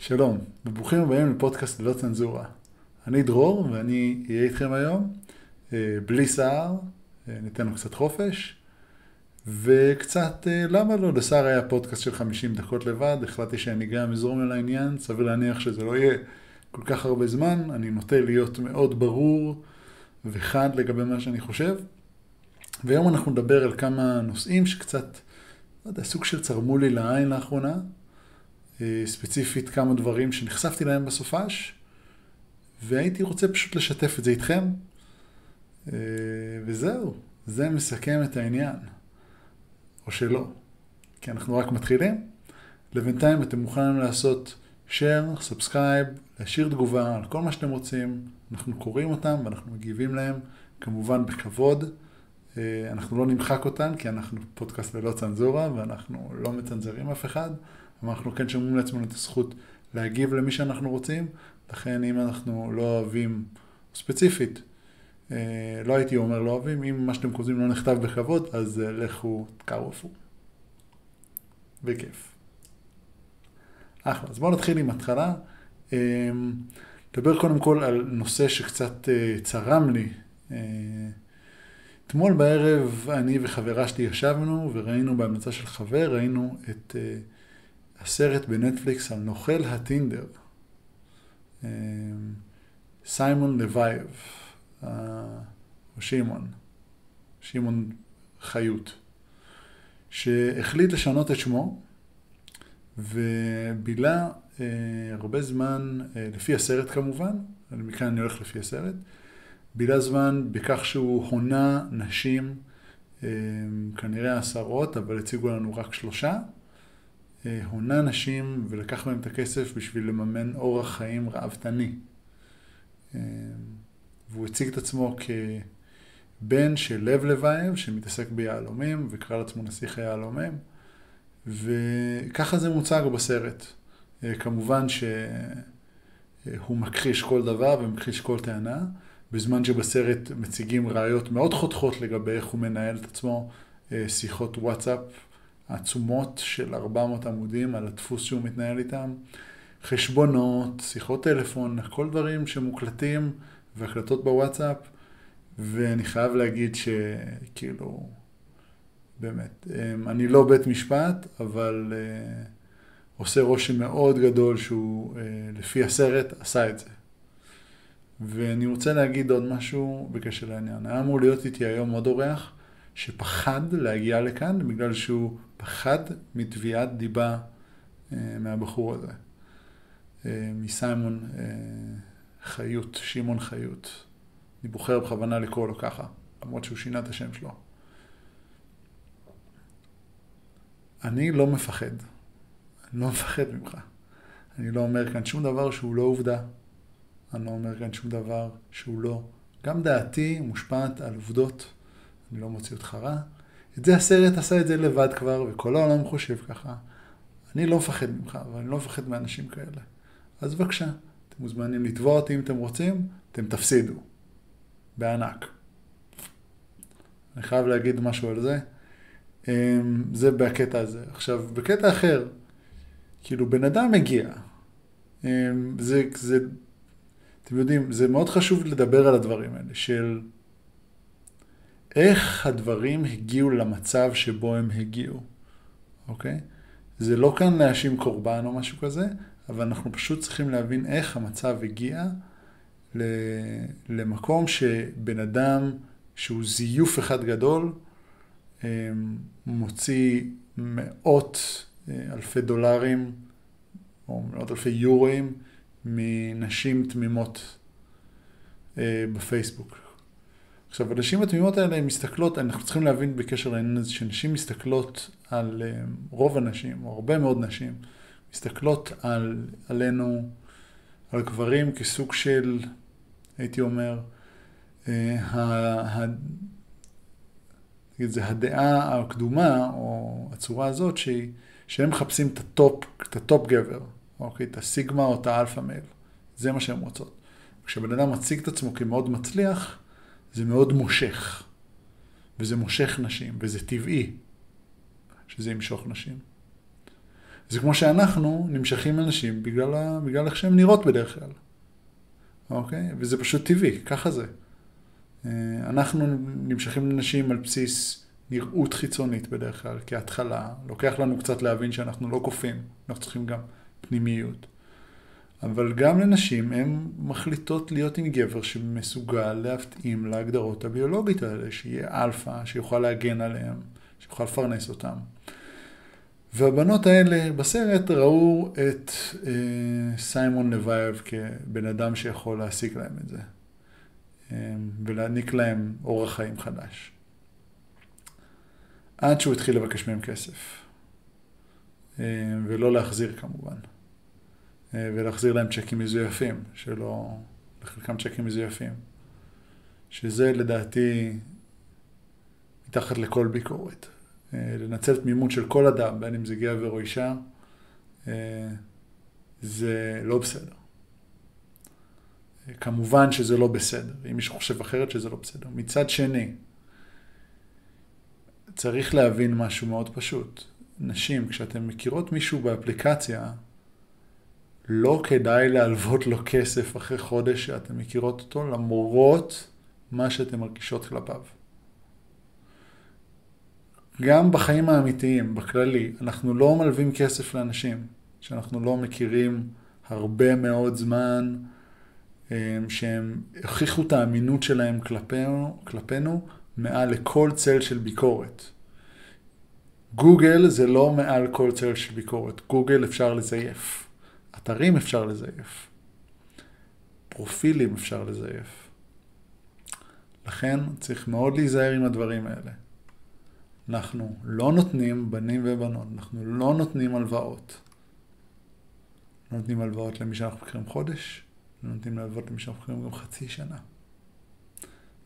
שלום, וברוכים הבאים לפודקאסט ללא צנזורה. אני דרור, ואני אהיה איתכם היום, אה, בלי שיער, אה, ניתן לו קצת חופש, וקצת, אה, למה לא? לשר היה פודקאסט של 50 דקות לבד, החלטתי שאני גם אזרום על העניין, סביר להניח שזה לא יהיה כל כך הרבה זמן, אני נוטה להיות מאוד ברור וחד לגבי מה שאני חושב. והיום אנחנו נדבר על כמה נושאים שקצת, לא יודע, סוג של צרמו לי לעין לאחרונה. אה, ספציפית כמה דברים שנחשפתי להם בסופש, והייתי רוצה פשוט לשתף את זה איתכם. אה, וזהו, זה מסכם את העניין. או שלא, כי אנחנו רק מתחילים. לבינתיים אתם מוכנים לעשות share, subscribe, להשאיר תגובה על כל מה שאתם רוצים. אנחנו קוראים אותם ואנחנו מגיבים להם, כמובן בכבוד. אה, אנחנו לא נמחק אותן, כי אנחנו פודקאסט ללא צנזורה, ואנחנו לא מצנזרים אף אחד. אבל אנחנו כן שומעים לעצמנו את הזכות להגיב למי שאנחנו רוצים, לכן אם אנחנו לא אוהבים, ספציפית, אה, לא הייתי אומר לא אוהבים, אם מה שאתם כותבים לא נכתב בכבוד, אז אה, לכו תקרופו. בכיף. אחלה, אז בואו נתחיל עם התחלה. אה, נדבר קודם כל על נושא שקצת צרם לי. אתמול בערב אני וחברה שלי ישבנו וראינו בהמלצה של חבר, ראינו את הסרט בנטפליקס על נוכל הטינדר, אמ, סיימון לוייב, או שמעון, שמעון חיות, שהחליט לשנות את שמו ובילה אה, הרבה זמן, אה, לפי הסרט כמובן, מכאן אני הולך לפי הסרט, בילה זמן בכך שהוא הונה נשים, אה, כנראה עשרות, אבל הציגו לנו רק שלושה. אה, הונה נשים ולקח מהם את הכסף בשביל לממן אורח חיים ראוותני. אה, והוא הציג את עצמו כבן של לב לבייב, שמתעסק ביהלומים, וקרא לעצמו נסיך היהלומים, וככה זה מוצג בסרט. אה, כמובן שהוא מכחיש כל דבר ומכחיש כל טענה, בזמן שבסרט מציגים ראיות מאוד חותכות לגבי איך הוא מנהל את עצמו, שיחות וואטסאפ עצומות של 400 עמודים על הדפוס שהוא מתנהל איתם, חשבונות, שיחות טלפון, כל דברים שמוקלטים והקלטות בוואטסאפ, ואני חייב להגיד שכאילו, באמת, אמ, אני לא בית משפט, אבל uh, עושה רושם מאוד גדול שהוא, uh, לפי הסרט, עשה את זה. ואני רוצה להגיד עוד משהו בקשר לעניין. היה אמור להיות איתי היום עוד אורח, שפחד להגיע לכאן בגלל שהוא פחד מתביעת דיבה אה, מהבחור הזה, אה, מסיימון אה, חיות, שמעון חיות. אני בוחר בכוונה לקרוא לו ככה, למרות שהוא שינה את השם שלו. אני לא מפחד. אני לא מפחד ממך. אני לא אומר כאן שום דבר שהוא לא עובדה. אני לא אומר כאן שום דבר שהוא לא. גם דעתי מושפעת על עובדות. אני לא מוציא אותך רע. את זה הסרט עשה את זה לבד כבר, וכל העולם חושב ככה. אני לא מפחד ממך, אבל אני לא מפחד מאנשים כאלה. אז בבקשה, אתם מוזמנים לתבוע אותי אם אתם רוצים, אתם תפסידו. בענק. אני חייב להגיד משהו על זה. אמ, זה בקטע הזה. עכשיו, בקטע אחר, כאילו, בן אדם מגיע. אמ, זה, זה, אתם יודעים, זה מאוד חשוב לדבר על הדברים האלה, של איך הדברים הגיעו למצב שבו הם הגיעו, אוקיי? זה לא כאן להאשים קורבן או משהו כזה, אבל אנחנו פשוט צריכים להבין איך המצב הגיע למקום שבן אדם שהוא זיוף אחד גדול, אמ, מוציא מאות אה, אלפי דולרים או מאות אלפי יורואים מנשים תמימות אה, בפייסבוק. עכשיו, הנשים התמימות האלה הן מסתכלות, אנחנו צריכים להבין בקשר לעניין הזה, שנשים מסתכלות על, אה, רוב הנשים, או הרבה מאוד נשים, מסתכלות על, עלינו, על גברים כסוג של, הייתי אומר, אה, ה, זה הדעה הקדומה, או הצורה הזאת, שהיא, שהם מחפשים את ה top, את ה top גבר, אוקיי? את הסיגמה או את ה alpha male. זה מה שהן רוצות. כשבן אדם מציג את עצמו כמאוד מצליח, זה מאוד מושך. וזה מושך נשים, וזה טבעי שזה ימשוך נשים. זה כמו שאנחנו נמשכים לנשים בגלל, ה... בגלל איך שהן נראות בדרך כלל. אוקיי? וזה פשוט טבעי, ככה זה. אה, אנחנו נמשכים לנשים על בסיס נראות חיצונית בדרך כלל, כהתחלה. לוקח לנו קצת להבין שאנחנו לא קופים, אנחנו צריכים גם פנימיות. אבל גם לנשים, הן מחליטות להיות עם גבר שמסוגל להתאים להגדרות הביולוגית האלה, שיהיה אלפא, שיוכל להגן עליהם, שיוכל לפרנס אותם. והבנות האלה בסרט ראו את אה, סיימון נבייב כבן אדם שיכול להשיג להם את זה, אה, ולהעניק להם אורח חיים חדש. עד שהוא התחיל לבקש מהם כסף, אה, ולא להחזיר כמובן. אה, ולהחזיר להם צ'קים מזויפים, שלא, לחלקם צ'קים מזויפים. שזה לדעתי מתחת לכל ביקורת. אה, לנצל תמימות של כל אדם, בין אם זה גבר או אישה, אה, זה לא בסדר. כמובן שזה לא בסדר, אם מישהו חושב אחרת שזה לא בסדר. מצד שני, צריך להבין משהו מאוד פשוט. נשים, כשאתן מכירות מישהו באפליקציה, לא כדאי להלוות לו כסף אחרי חודש שאתן מכירות אותו, למרות מה שאתן מרגישות כלפיו. גם בחיים האמיתיים, בכללי, אנחנו לא מלווים כסף לאנשים שאנחנו לא מכירים הרבה מאוד זמן, אה, שהם הוכיחו את האמינות שלהם כלפינו, כלפינו מעל לכל צל של ביקורת. גוגל זה לא מעל כל צל של ביקורת, גוגל אפשר לזייף. אתרים אפשר לזייף. פרופילים אפשר לזייף. לכן צריך מאוד להיזהר עם הדברים האלה. אנחנו לא נותנים בנים ובנות, אנחנו לא נותנים הלוואות. נותנים הלוואות למי שאנחנו מכירים חודש, נותנים הלוואות למי שאנחנו מכירים גם חצי שנה.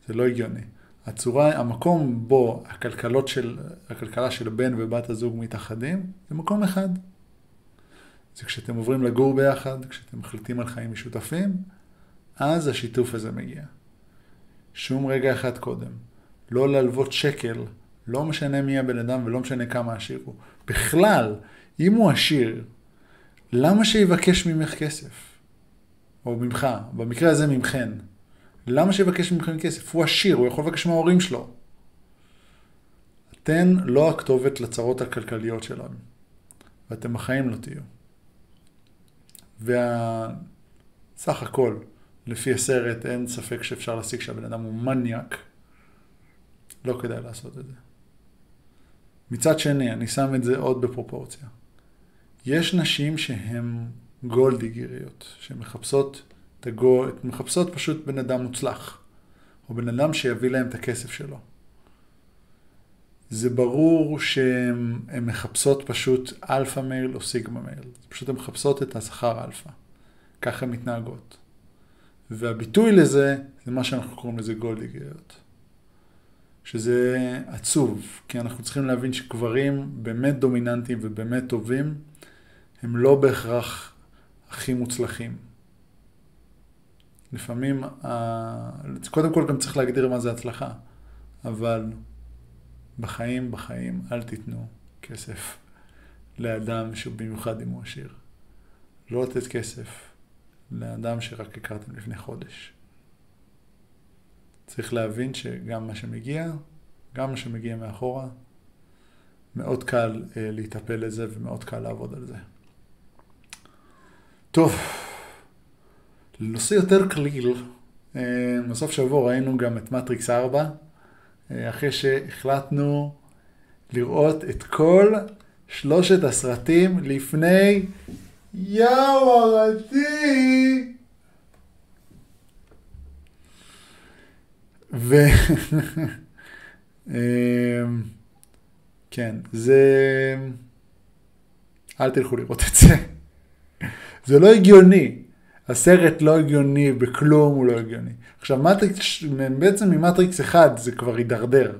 זה לא הגיוני. הצורה, המקום בו הכלכלות של, הכלכלה של בן ובת הזוג מתאחדים, זה מקום אחד. זה כשאתם עוברים לגור ביחד, כשאתם מחליטים על חיים משותפים, אז השיתוף הזה מגיע. שום רגע אחד קודם. לא להלוות שקל, לא משנה מי הבן אדם ולא משנה כמה עשיר הוא. בכלל, אם הוא עשיר, למה שיבקש ממך כסף? או ממך, במקרה הזה ממכן. למה שיבקש ממכם כסף? הוא עשיר, הוא יכול לבקש מההורים שלו. אתן לא הכתובת לצרות הכלכליות שלנו, ואתם בחיים לא תהיו. וסך הכל, לפי הסרט, אין ספק שאפשר להסיק שהבן אדם הוא מניאק. לא כדאי לעשות את זה. מצד שני, אני שם את זה עוד בפרופורציה. יש נשים שהן גולדיגריות, שמחפשות את הגול, מחפשות פשוט בן אדם מוצלח, או בן אדם שיביא להם את הכסף שלו. זה ברור שהן מחפשות פשוט alpha male או sigma male. פשוט הן מחפשות את הזכר אלפא. ככה הן מתנהגות. והביטוי לזה, זה מה שאנחנו קוראים לזה גולדיגריות. שזה עצוב, כי אנחנו צריכים להבין שגברים באמת דומיננטיים ובאמת טובים, הם לא בהכרח הכי מוצלחים. לפעמים, קודם כל גם צריך להגדיר מה זה הצלחה, אבל בחיים, בחיים, אל תיתנו כסף לאדם שבמיוחד אם הוא עשיר. לא לתת כסף לאדם שרק הכרתם לפני חודש. צריך להבין שגם מה שמגיע, גם מה שמגיע מאחורה, מאוד קל אה, להיטפל לזה ומאוד קל לעבוד על זה. טוב, לנושא יותר קליל, אה, בסוף שבוע ראינו גם את מטריקס 4, אה, אחרי שהחלטנו לראות את כל שלושת הסרטים לפני יאו הרתי. ו... אמ, כן, זה... אל תלכו לראות את זה. זה לא הגיוני. הסרט לא הגיוני, בכלום הוא לא הגיוני. עכשיו, מטריקס, בעצם ממטריקס 1 זה כבר הידרדר,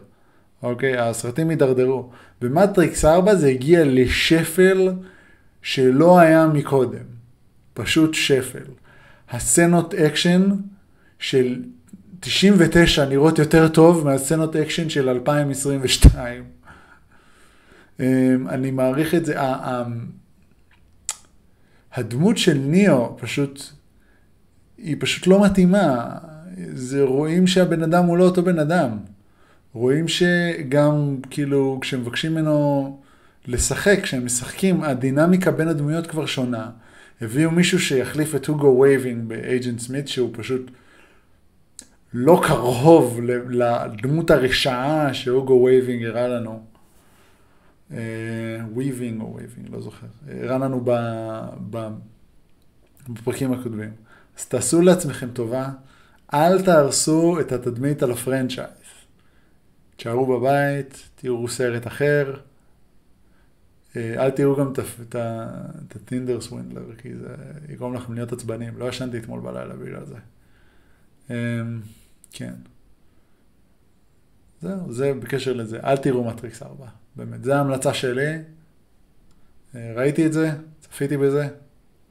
אוקיי? הסרטים הידרדרו. במטריקס 4 זה הגיע לשפל שלא היה מקודם. פשוט שפל. הסצנות אקשן של 99 נראות יותר טוב מהסצנות אקשן של 2022. אמ, אני מעריך את זה, הדמות של ניאו פשוט, היא פשוט לא מתאימה. זה רואים שהבן אדם הוא לא אותו בן אדם. רואים שגם, כאילו, כשמבקשים ממנו לשחק, כשהם משחקים, הדינמיקה בין הדמויות כבר שונה. הביאו מישהו שיחליף את הוגו וייבינג ב Agent Smith, שהוא פשוט לא קרוב לדמות הרשעה שהוגו וייבינג הראה לנו. וויבינג או וייבינג, לא זוכר. הראה לנו בפרקים הקודמים. אז תעשו לעצמכם טובה, אל תהרסו את התדמית של ה franchise. תשארו בבית, תראו סרט אחר, אה, אל תראו גם את ה Tinder Swindler, כי זה יגרום לכם להיות עצבנים. לא ישנתי אתמול בלילה בגלל זה. אמ, כן. זהו, זה בקשר לזה. אל תראו מטריקס 4, באמת. זו ההמלצה שלי. אה, ראיתי את זה, צפיתי בזה,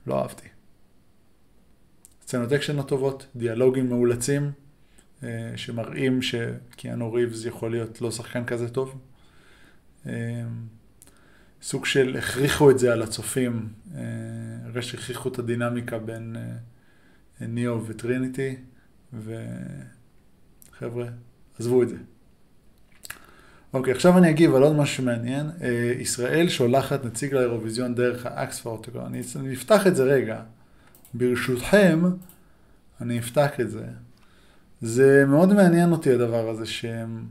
לא אהבתי. סצנות אקשן הטובות, דיאלוגים מאולצים, אה, שמראים שקיאנו ריבס יכול להיות לא שחקן כזה טוב. אמ, סוג של הכריחו את זה על הצופים, הרי שהכריחו את הדינמיקה בין אה, ניאו וטריניטי, וחבר'ה, עזבו את זה. אוקיי, עכשיו אני אגיב על עוד משהו מעניין. אה, ישראל שולחת נציג לאירוויזיון דרך האקספורט. אני אפתח את זה רגע. ברשותכם, אני אפתח את זה. זה מאוד מעניין אותי הדבר הזה, שהם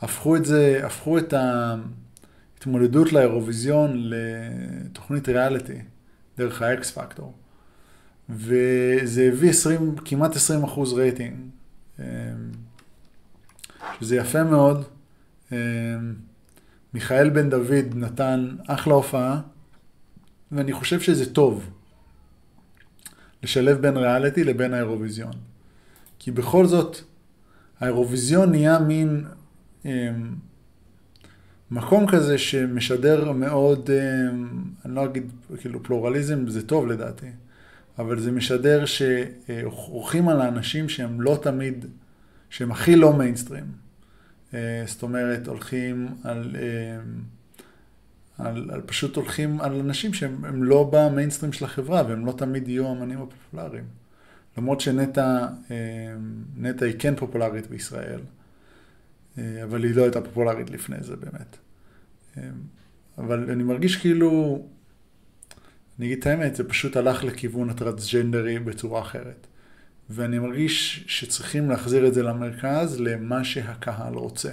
הפכו את זה, הפכו את ה... התמודדות לאירוויזיון לתוכנית ריאליטי דרך האקס פקטור. וזה הביא 20, כמעט 20 אחוז רייטינג, אמ, שזה יפה מאוד. אמ, מיכאל בן דוד נתן אחלה הופעה, ואני חושב שזה טוב לשלב בין ריאליטי לבין האירוויזיון. כי בכל זאת, האירוויזיון נהיה מין אמ, מקום כזה שמשדר מאוד, אה, אני לא אגיד, כאילו פלורליזם זה טוב לדעתי, אבל זה משדר שעורכים על האנשים שהם לא תמיד, שהם הכי לא מיינסטרים. אה, זאת אומרת, הולכים על, אה, על, על פשוט הולכים על אנשים שהם לא במיינסטרים של החברה והם לא תמיד יהיו האמנים הפופולריים. למרות שנטע, נטע היא כן פופולרית בישראל. אה, אבל היא לא הייתה פופולרית לפני זה באמת. אה, אבל אני מרגיש כאילו, אני אגיד את האמת, זה פשוט הלך לכיוון הטרנסג'נדרי בצורה אחרת. ואני מרגיש שצריכים להחזיר את זה למרכז, למה שהקהל רוצה.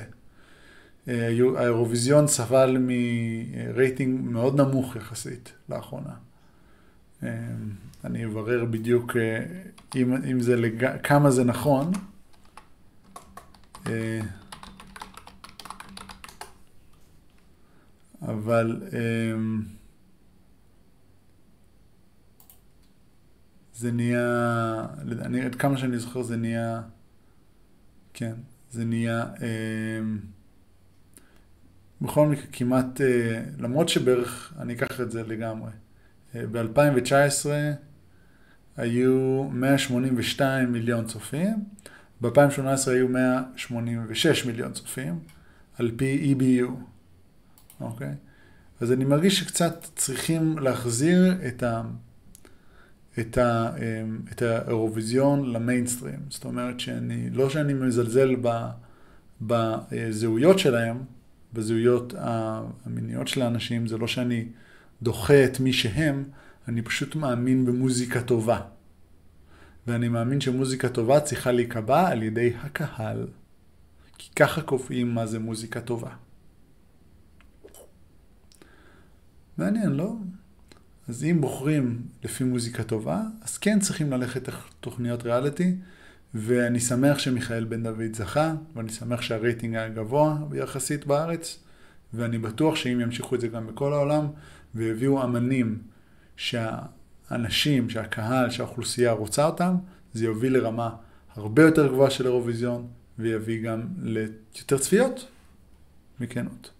אה, האירוויזיון סבל מרייטינג מאוד נמוך יחסית לאחרונה. אני אברר בדיוק אם, אם זה לג... כמה זה נכון. אבל אמ, זה נהיה, אני, עד כמה שאני זוכר זה נהיה, כן, זה נהיה, אמ, בכל מקרה כמעט, אה, למרות שבערך, אני אקח את זה לגמרי, אה, ב-2019 היו 182 מיליון צופים, ב-2018 היו 186 מיליון צופים, על פי EBU. אוקיי? אז אני מרגיש שקצת צריכים להחזיר את, ה, את, ה, אמ, את האירוויזיון למיינסטרים. זאת אומרת שאני, לא שאני מזלזל ב, בזהויות שלהם, בזהויות המיניות של האנשים, זה לא שאני דוחה את מי שהם, אני פשוט מאמין במוזיקה טובה. ואני מאמין שמוזיקה טובה צריכה להיקבע על ידי הקהל. כי ככה קובעים מה זה מוזיקה טובה. מעניין, לא? אז אם בוחרים לפי מוזיקה טובה, אז כן צריכים ללכת לתוכניות ריאליטי, ואני שמח שמיכאל בן דוד זכה, ואני שמח שהרייטינג היה גבוה יחסית בארץ, ואני בטוח שאם ימשיכו את זה גם בכל העולם, ויביאו אמנים שהאנשים, שהקהל, שהאוכלוסייה רוצה אותם, זה יוביל לרמה הרבה יותר גבוהה של אירוויזיון, ויביא גם ליותר צפיות מכנות.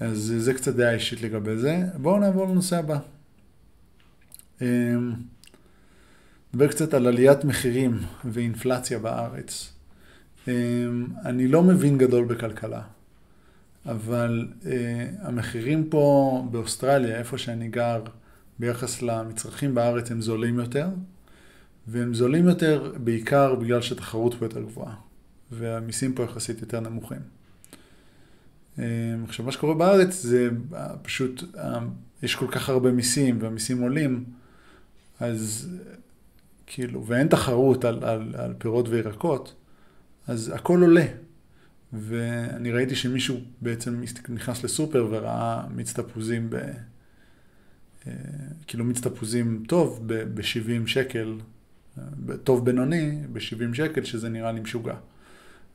אז זה קצת דעה אישית לגבי זה. בואו נעבור לנושא הבא. נדבר קצת על עליית מחירים ואינפלציה בארץ. אמ, אני לא מבין גדול בכלכלה, אבל אה, המחירים פה באוסטרליה, איפה שאני גר, ביחס למצרכים בארץ הם זולים יותר, והם זולים יותר בעיקר בגלל שהתחרות פה יותר גבוהה, והמיסים פה יחסית יותר נמוכים. אמ, עכשיו, מה שקורה בארץ זה פשוט, אמ, יש כל כך הרבה מיסים, והמיסים עולים, אז כאילו, ואין תחרות על, על, על פירות וירקות, אז הכל עולה. ואני ראיתי שמישהו בעצם נכנס לסופר וראה מיץ תפוזים, ב, אה, כאילו מיץ תפוזים טוב ב-70 שקל, אה, טוב בינוני, ב-70 שקל, שזה נראה לי משוגע.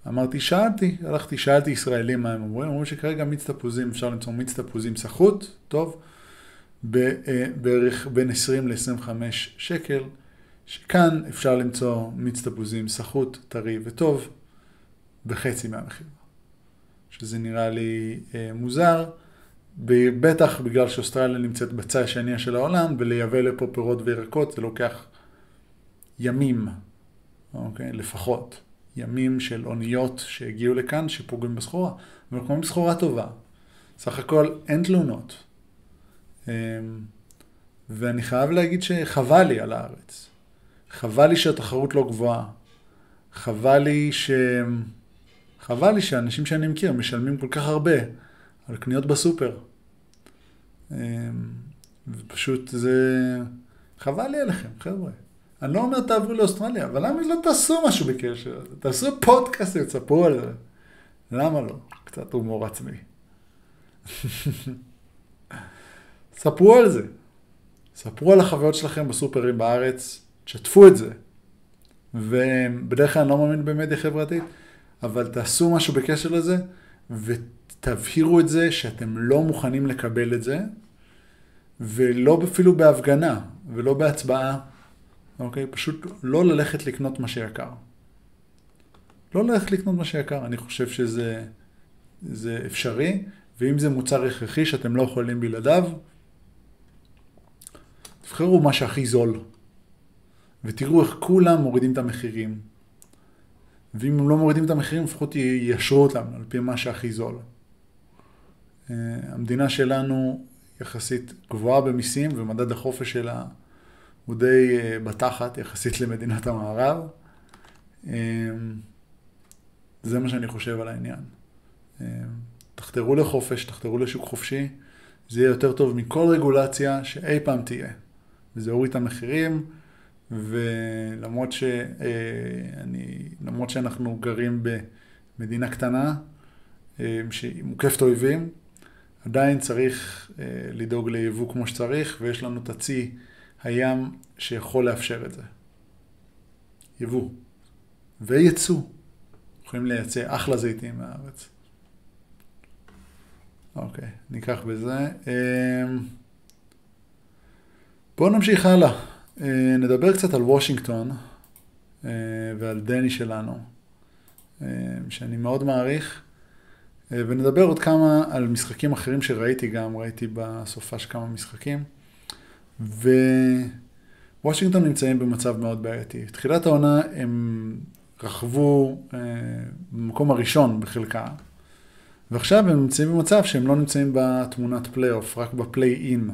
אמרתי, שאלתי, הלכתי, שאלתי ישראלים מה הם אומרים, אומרים שכרגע מיץ תפוזים, אפשר למצוא מיץ תפוזים סחוט, טוב, אה, בערך בין 20 ל-25 שקל, שכאן אפשר למצוא מיץ תפוזים סחוט, טרי וטוב, בחצי מהמחיר. שזה נראה לי אה, מוזר, בטח בגלל שאוסטרליה נמצאת בצד השני של העולם, ולייבא לפה פירות וירקות זה לוקח ימים, אוקיי? לפחות. ימים של אוניות שהגיעו לכאן, שפוגעים בסחורה, אבל כמו בסחורה טובה. סך הכל אין תלונות. אמ, ואני חייב להגיד שחבל לי על הארץ. חבל לי שהתחרות לא גבוהה. חבל לי ש... חבל לי שאנשים שאני מכיר משלמים כל כך הרבה על קניות בסופר. אמ, ופשוט זה... חבל לי עליכם, חבר'ה. אני לא אומר תעברו לאוסטרליה, אבל למה לא תעשו משהו בקשר? תעשו פודקאסט תספרו על זה. למה לא? קצת הומור עצמי. ספרו על זה. ספרו על החוויות שלכם בסופרים בארץ, תשתפו את זה. ובדרך כלל אני לא מאמין במדיה חברתית, אבל תעשו משהו בקשר לזה, ותבהירו את זה שאתם לא מוכנים לקבל את זה, ולא אפילו בהפגנה, ולא בהצבעה, אוקיי? פשוט לא ללכת לקנות מה שיקר. לא ללכת לקנות מה שיקר, אני חושב שזה זה אפשרי, ואם זה מוצר הכרחי שאתם לא יכולים בלעדיו, תבחרו מה שהכי זול, ותראו איך כולם מורידים את המחירים. ואם הם לא מורידים את המחירים, לפחות יישרו אותם על פי מה שהכי זול. אה, המדינה שלנו יחסית גבוהה במיסים, ומדד החופש שלה הוא די אה, בתחת יחסית למדינת המערב. אה, זה מה שאני חושב על העניין. תחתרו לחופש, תחתרו לשוק חופשי, זה יהיה יותר טוב מכל רגולציה שאי פעם תהיה. וזה הוריד את המחירים, ולמרות ש, אני, למרות שאנחנו גרים במדינה קטנה, שהיא מוקפת אויבים, עדיין צריך לדאוג ליבוא כמו שצריך, ויש לנו את הצי הים שיכול לאפשר את זה. יבוא. וייצוא. יכולים לייצא אחלה זיתים מהארץ. אוקיי, ניקח בזה. בואו נמשיך הלאה. אה, נדבר קצת על וושינגטון אה, ועל דני שלנו, אה, שאני מאוד מעריך, ונדבר עוד כמה על משחקים אחרים שראיתי גם, ראיתי בסופה של כמה משחקים. ווושינגטון נמצאים במצב מאוד בעייתי. תחילת העונה הם רכבו במקום הראשון בחלקה, ועכשיו הם נמצאים במצב שהם לא נמצאים בתמונת פלייאוף, רק בפליי-אין.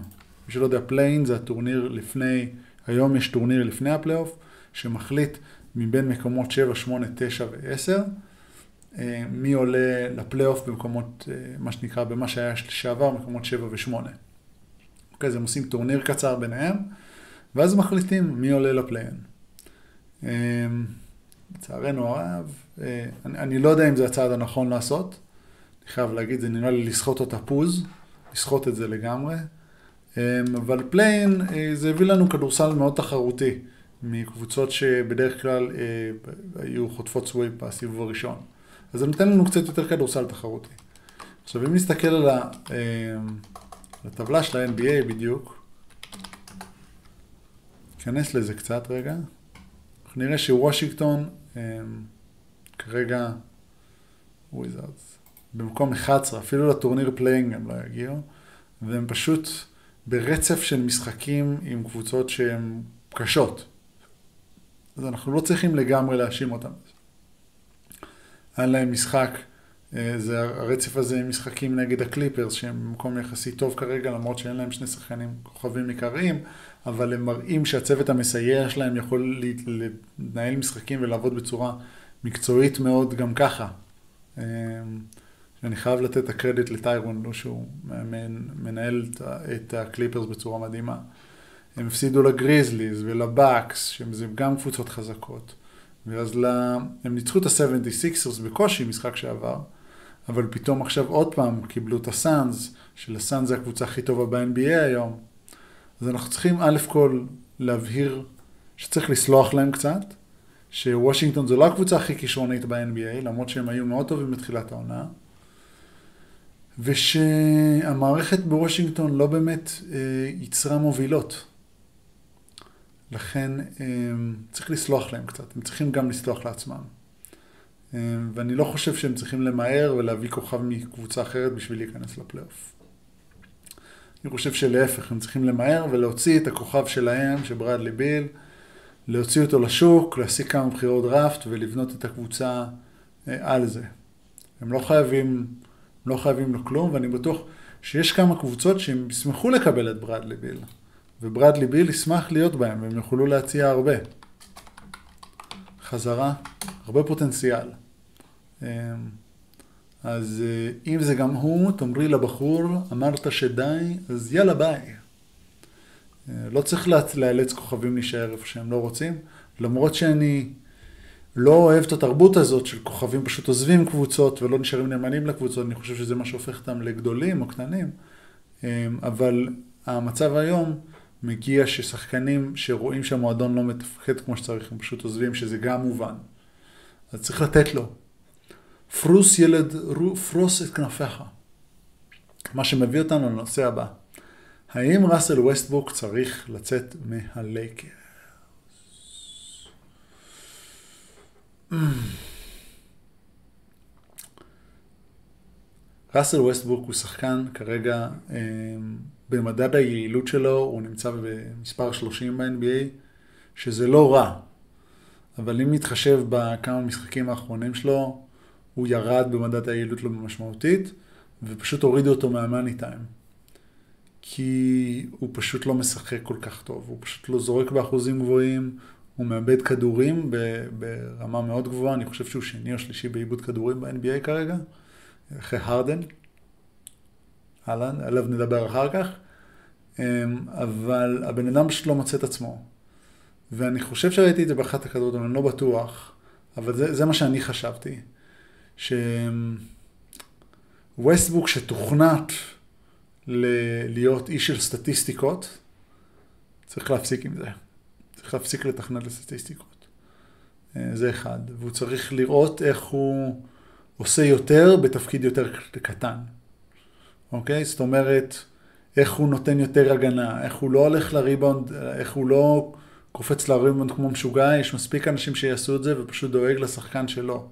מי שלא יודע, פליי-אין זה הטורניר לפני, היום יש טורניר לפני הפלייאוף, שמחליט מבין מקומות 7, 8, 9 ו-10, מי עולה לפלייאוף במקומות, אה, מה שנקרא, במה שהיה שעבר, מקומות 7 ו-8. אוקיי, אז הם עושים טורניר קצר ביניהם, ואז מחליטים מי עולה לפליי-אין. אה, לצערנו הרב, אה, אני, אני לא יודע אם זה הצעד הנכון לעשות. אני חייב להגיד, זה נראה לי לסחוט את הפוז, לסחוט את זה לגמרי. אמ, אבל פליי-אין, אה, זה הביא לנו כדורסל מאוד תחרותי, מקבוצות שבדרך כלל אה, היו חוטפות sweep בסיבוב הראשון. אז זה נותן לנו קצת יותר כדורסל תחרותי. עכשיו, אם נסתכל על אמ, הטבלה של ה-NBA בדיוק, ניכנס לזה קצת רגע. אנחנו נראה שוושינגטון אמ, כרגע וויזארדס. במקום 11, אפילו לטורניר פליי-אין הם לא יגיעו, והם פשוט ברצף של משחקים עם קבוצות שהן קשות. אז אנחנו לא צריכים לגמרי להאשים אותם. היה להם משחק אה, זה הרצף הזה עם משחקים נגד הקליפרס, שהם במקום יחסית טוב כרגע, למרות שאין להם שני שחקנים כוכבים עיקריים, אבל הם מראים שהצוות המסייע שלהם יכול לנהל משחקים ולעבוד בצורה מקצועית מאוד גם ככה. אני חייב לתת את הקרדיט לטיירון לו, שהוא מנהל את הקליפרס בצורה מדהימה. הם הפסידו לגריזליז ולבאקס, שזה גם קבוצות חזקות. ואז לה... הם ניצחו את ה-76ers בקושי, משחק שעבר, אבל פתאום עכשיו עוד פעם קיבלו את הסאנז, שלסאנז זה הקבוצה הכי טובה ב-NBA היום. אז אנחנו צריכים א' כל להבהיר שצריך לסלוח להם קצת, שוושינגטון זו לא הקבוצה הכי כישרונית ב-NBA, למרות שהם היו מאוד טובים בתחילת העונה, ושהמערכת בוושינגטון לא באמת אה, ייצרה מובילות. לכן אה, צריך לסלוח להם קצת, הם צריכים גם לסלוח לעצמם. אה, ואני לא חושב שהם צריכים למהר ולהביא כוכב מקבוצה אחרת בשביל להיכנס לפלייאוף. אני חושב שלהפך, הם צריכים למהר ולהוציא את הכוכב שלהם, שברדלי ביל, להוציא אותו לשוק, להשיג כמה בחירות דראפט ולבנות את הקבוצה אה, על זה. הם לא חייבים, לא חייבים לו כלום, ואני בטוח שיש כמה קבוצות שהם ישמחו לקבל את ברדלי ביל. וברדלי ביל ישמח להיות בהם, והם יוכלו להציע הרבה. חזרה, הרבה פוטנציאל. אמ, אז אה, אם זה גם הוא, תאמרי לבחור, אמרת שדי, אז יאללה ביי. אה, לא צריך לאלץ כוכבים להישאר איפה שהם לא רוצים, למרות שאני לא אוהב את התרבות הזאת של כוכבים פשוט עוזבים קבוצות ולא נשארים נאמנים לקבוצות, אני חושב שזה מה שהופך אותם לגדולים או קטנים, אמ, אבל המצב היום מגיע ששחקנים שרואים שהמועדון לא מתפקד כמו שצריך, הם פשוט עוזבים, שזה גם מובן. אז צריך לתת לו. פרוס ילד, פרוס את כנפיך. מה שמביא אותנו לנושא הבא. האם ראסל ווסטבוק צריך לצאת מהלייקרס? ראסל ווסטבוק הוא שחקן כרגע אמ, במדד היעילות שלו, הוא נמצא במספר 30 ב-NBA, שזה לא רע. אבל אם נתחשב בכמה משחקים האחרונים שלו, הוא ירד במדד היעילות לא משמעותית, ופשוט הורידו אותו מהמאני טיים. כי הוא פשוט לא משחק כל כך טוב, הוא פשוט לא זורק באחוזים גבוהים, הוא מאבד כדורים ברמה מאוד גבוהה, אני חושב שהוא שני או שלישי בעיבוד כדורים ב-NBA כרגע, אחרי הרדן. אהלן, עליו נדבר אחר כך. אמ, אבל הבן אדם פשוט לא מוצא את עצמו. ואני חושב שראיתי את זה באחת הכדורות, אני לא בטוח, אבל זה, זה מה שאני חשבתי. שווסטבוק שתוכנת ל- להיות איש של סטטיסטיקות, צריך להפסיק עם זה. צריך להפסיק לתכנת לסטטיסטיקות. אה, זה אחד. והוא צריך לראות איך הוא עושה יותר בתפקיד יותר קטן. אוקיי? זאת אומרת, איך הוא נותן יותר הגנה, איך הוא לא הולך לריבאונד, איך הוא לא קופץ לריבאונד כמו משוגע, יש מספיק אנשים שיעשו את זה ופשוט דואג לשחקן שלו.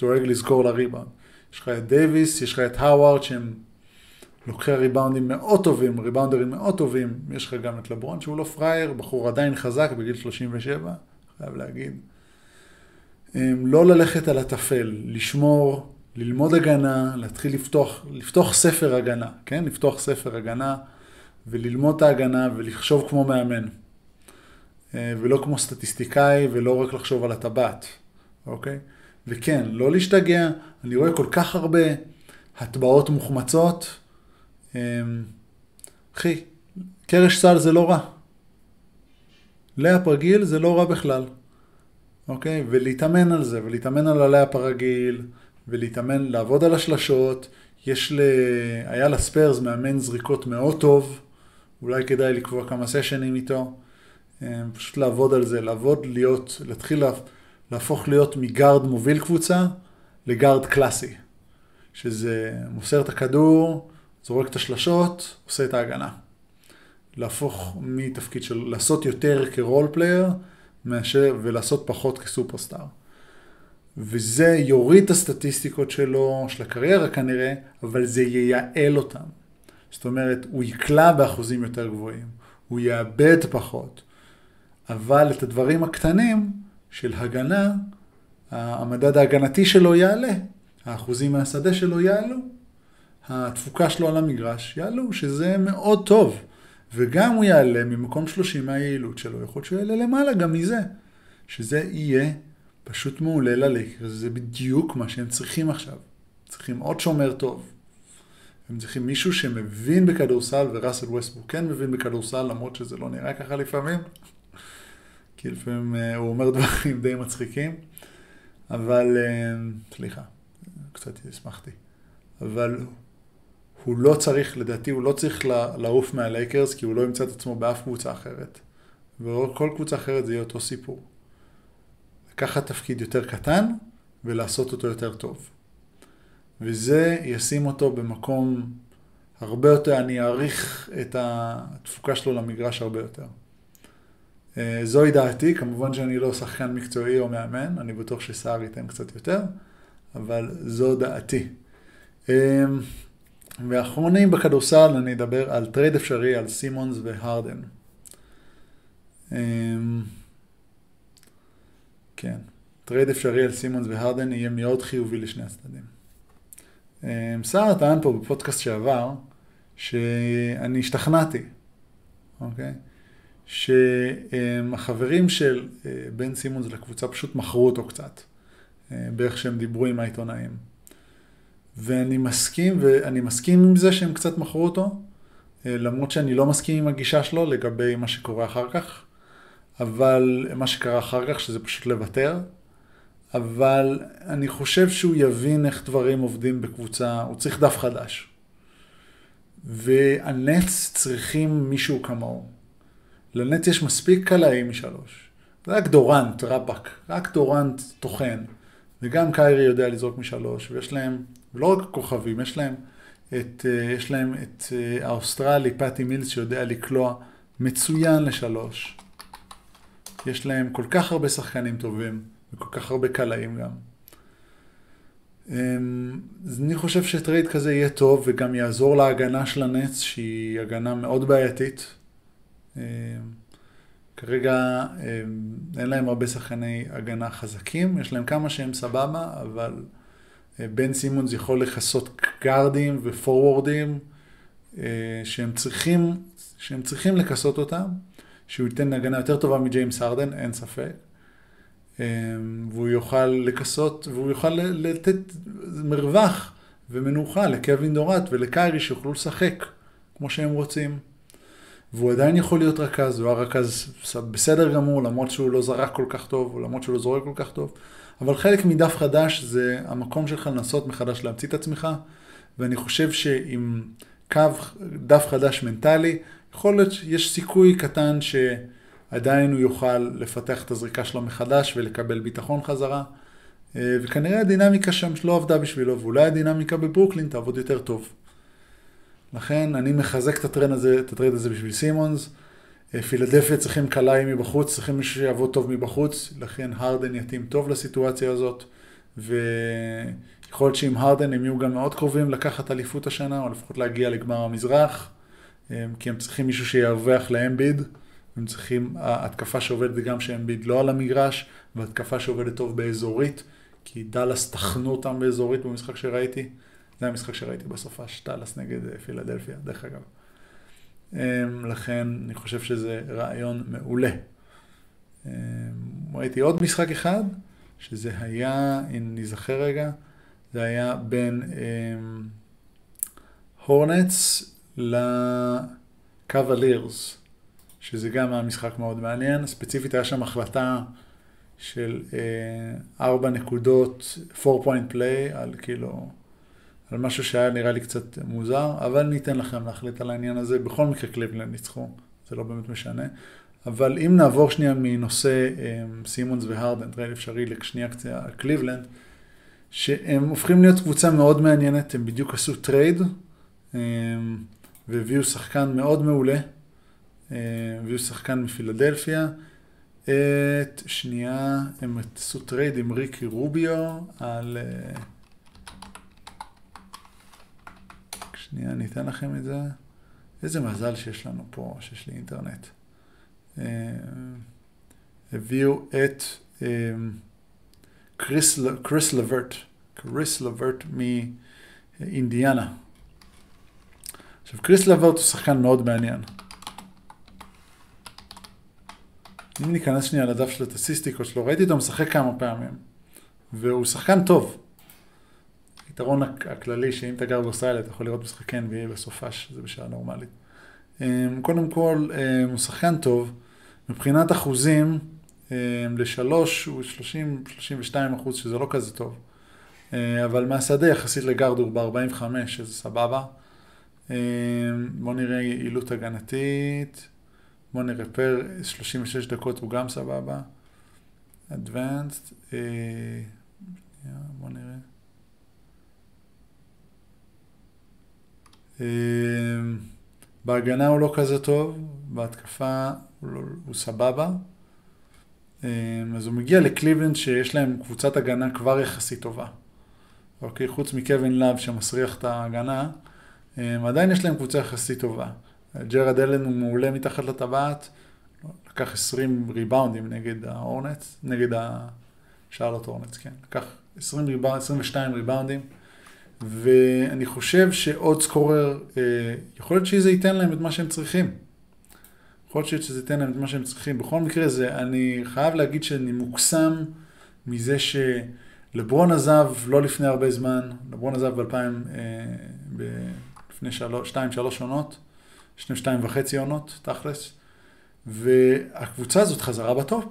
דואג לסגור לריבאונד. יש לך את דייוויס, יש לך את הווארד שהם לוקחי ריבאונדים מאוד טובים, ריבאונדרים מאוד טובים. יש לך גם את לברון שהוא לא פראייר, בחור עדיין חזק בגיל 37, חייב להגיד. לא ללכת על הטפל, לשמור ללמוד הגנה, להתחיל לפתוח, לפתוח ספר הגנה, כן? לפתוח ספר הגנה וללמוד את ההגנה ולחשוב כמו מאמן. אה, ולא כמו סטטיסטיקאי ולא רק לחשוב על הטבעת, אוקיי? וכן, לא להשתגע, אני רואה כל כך הרבה הטבעות מוחמצות. אה, אחי, קרש סל זה לא רע. לאפ רגיל זה לא רע בכלל, אוקיי? ולהתאמן על זה, ולהתאמן על הלאפ הרגיל, ולהתאמן, לעבוד על השלשות. יש ל... היה לספיירס מאמן זריקות מאוד טוב, אולי כדאי לקבוע כמה סשנים איתו. אה, פשוט לעבוד על זה, לעבוד, להיות, להתחיל להפוך להיות מגארד מוביל קבוצה לגארד קלאסי. שזה מוסר את הכדור, זורק את השלשות, עושה את ההגנה. להפוך מתפקיד של לעשות יותר כ role player מאשר ולעשות פחות כסופרסטאר. וזה יוריד את הסטטיסטיקות שלו, של הקריירה כנראה, אבל זה ייעל אותם. זאת אומרת, הוא יקלע באחוזים יותר גבוהים, הוא יאבד פחות, אבל את הדברים הקטנים של הגנה, המדד ההגנתי שלו יעלה. האחוזים מהשדה שלו יעלו. התפוקה שלו על המגרש יעלו, שזה מאוד טוב. וגם הוא יעלה ממקום 30 מהיעילות שלו, יכול להיות שהוא יעלה למעלה גם מזה. שזה יהיה פשוט מעולה ללייקרס, זה בדיוק מה שהם צריכים עכשיו. צריכים עוד שומר טוב. הם צריכים מישהו שמבין בכדורסל, וראסל ווסטבורג כן מבין בכדורסל, למרות שזה לא נראה ככה לפעמים. כי לפעמים אה, הוא אומר דברים די מצחיקים. אבל, אה, סליחה, קצת הסמכתי. אבל הוא לא צריך, לדעתי, הוא לא צריך לעוף מהלייקרס, כי הוא לא ימצא את עצמו באף קבוצה אחרת. וכל קבוצה אחרת זה יהיה אותו סיפור. לקחת תפקיד יותר קטן ולעשות אותו יותר טוב. וזה ישים אותו במקום הרבה יותר, אני אעריך את התפוקה שלו למגרש הרבה יותר. אה, זוהי דעתי, כמובן שאני לא שחקן מקצועי או מאמן, אני בטוח שסער ייתן קצת יותר, אבל זו דעתי. ואחרונים בכדורסל אני אדבר על טרייד אפשרי על סימונס והרדן. אה, כן, טרייד אפשרי על סימונס והרדן יהיה מאוד חיובי לשני הצדדים. סער טען פה בפודקאסט שעבר, שאני השתכנעתי, אוקיי? שהחברים של אה, בן סימונס לקבוצה פשוט מכרו אותו קצת, אה, באיך שהם דיברו עם העיתונאים. ואני מסכים, ואני מסכים עם זה שהם קצת מכרו אותו, אה, למרות שאני לא מסכים עם הגישה שלו לגבי מה שקורה אחר כך, אבל מה שקרה אחר כך, שזה פשוט לוותר, אבל אני חושב שהוא יבין איך דברים עובדים בקבוצה, הוא צריך דף חדש. והנטס צריכים מישהו כמוהו. לנטס יש מספיק קלעים משלוש. רק דורנט, רבאק, רק דורנט טוחן. וגם קיירי יודע לזרוק משלוש, ויש להם, לא רק כוכבים, יש להם את, אה, יש להם את אה, האוסטרלי, פאטי מילס, שיודע לקלוע מצוין לשלוש. יש להם כל כך הרבה שחקנים טובים, וכל כך הרבה קלעים גם. אמ, אז אני חושב שטרייד כזה יהיה טוב וגם יעזור להגנה של הנטס שהיא הגנה מאוד בעייתית. אמ, כרגע אמ, אין להם הרבה שחקני הגנה חזקים, יש להם כמה שהם סבבה, אבל בן סימונס יכול לכסות גארדים ופורוורדים אה, שהם צריכים, שהם צריכים לכסות אותם, שהוא ייתן הגנה יותר טובה מג'יימס הארדן, אין ספק. והוא יוכל לכסות, והוא יוכל לתת מרווח ומנוחה לקווין דורט ולקיירי שיוכלו לשחק כמו שהם רוצים. והוא עדיין יכול להיות רכז, הוא היה רכז בסדר גמור, למרות שהוא לא זרק כל כך טוב, למרות שהוא לא זורק כל כך טוב. אבל חלק מדף חדש זה המקום שלך לנסות מחדש להמציא את עצמך, ואני חושב שעם קו דף חדש מנטלי, יכול להיות שיש סיכוי קטן שעדיין הוא יוכל לפתח את הזריקה שלו מחדש ולקבל ביטחון חזרה. אה, וכנראה הדינמיקה שם שלא עבדה בשבילו, ואולי הדינמיקה בברוקלין תעבוד יותר טוב. לכן אני מחזק את הטרנד הזה, את הטרנד הזה בשביל סימונס. אה, פילדלפיה צריכים קלעי מבחוץ, צריכים מישהו שיעבוד טוב מבחוץ, לכן הרדן יתאים טוב לסיטואציה הזאת, ויכול להיות שעם הרדן הם יהיו גם מאוד קרובים לקחת אליפות השנה, או לפחות להגיע לגמר המזרח, אה, כי הם צריכים מישהו שירווח לאמביד, הם צריכים, התקפה שעובדת גם שאמביד לא על המגרש, והתקפה שעובדת טוב באזורית, כי דאלאס טחנו אותם באזורית במשחק שראיתי. זה המשחק שראיתי בסופש, טאלאס נגד אה, פילדלפיה, דרך אגב. אמ, לכן אני חושב שזה רעיון מעולה. אמ, ראיתי עוד משחק אחד, שזה היה, אם נזכר רגע, זה היה בין הורנטס לקוולירס, שזה גם היה משחק מאוד מעניין. ספציפית היה שם החלטה של אה, ארבע נקודות, 4 point play, על כאילו על משהו שהיה נראה לי קצת מוזר, אבל ניתן לכם להחליט על העניין הזה. בכל מקרה קליבלנד ניצחו, זה לא באמת משנה. אבל אם נעבור שנייה מנושא um, סימונס והרדן, טרייד אפשרי לשנייה קצת קליבלנד, שהם הופכים להיות קבוצה מאוד מעניינת, הם בדיוק עשו טרייד, אמ, והביאו שחקן מאוד מעולה, אמ, הביאו שחקן מפילדלפיה. את, שנייה, הם עשו trade עם ריקי רוביו על... אה, שנייה, אני אתן לכם את זה. איזה מזל שיש לנו פה, שיש לי אינטרנט. אה, הביאו את אה, קריס, לברט. קריס לברט מאינדיאנה. עכשיו, קריס לברט הוא שחקן מאוד מעניין. אם ניכנס שנייה לדף של הסטטיסטיקות שלו, ראיתי אותו משחק כמה פעמים, והוא שחקן טוב. היתרון הכללי שאם אתה גר באוסטרליה אתה יכול לראות משחקי NBA בסופש, זה בשעה נורמלית. אמ, קודם כל, אמ, הוא שחקן טוב, מבחינת אחוזים, אמ, לשלוש הוא 30-32 אחוז, שזה לא כזה טוב. אבל מהשדה יחסית לגרד הוא ב-45, שזה סבבה. בואו נראה יעילות הגנתית. בואו נראה פר 36 דקות הוא גם סבבה. Advanced, אה, בואו נראה. בהגנה הוא לא כזה טוב, בהתקפה הוא, לא, סבבה. אה, אז הוא מגיע לקליבלנד שיש להם קבוצת הגנה כבר יחסית טובה. אוקיי, חוץ מקווין לאב שמסריח את ההגנה, עדיין יש להם קבוצה יחסית טובה. ג'רד אלן הוא מעולה מתחת לטבעת, לקח 20 ריבאונדים נגד ה Hornets, נגד ה Charlotte Hornets, כן. לקח 20 ריבאונד, 22 ריבאונדים, ואני חושב שעוד סקורר, אה, יכול להיות שזה ייתן להם את מה שהם צריכים. יכול להיות שזה ייתן להם את מה שהם צריכים. בכל מקרה, זה, אני חייב להגיד שאני מוקסם מזה שלברון עזב לא לפני הרבה זמן, לברון עזב ב-2000, אה, לפני שתיים, שלוש עונות. שני שתיים וחצי עונות, תכלס, והקבוצה הזאת חזרה בטופ,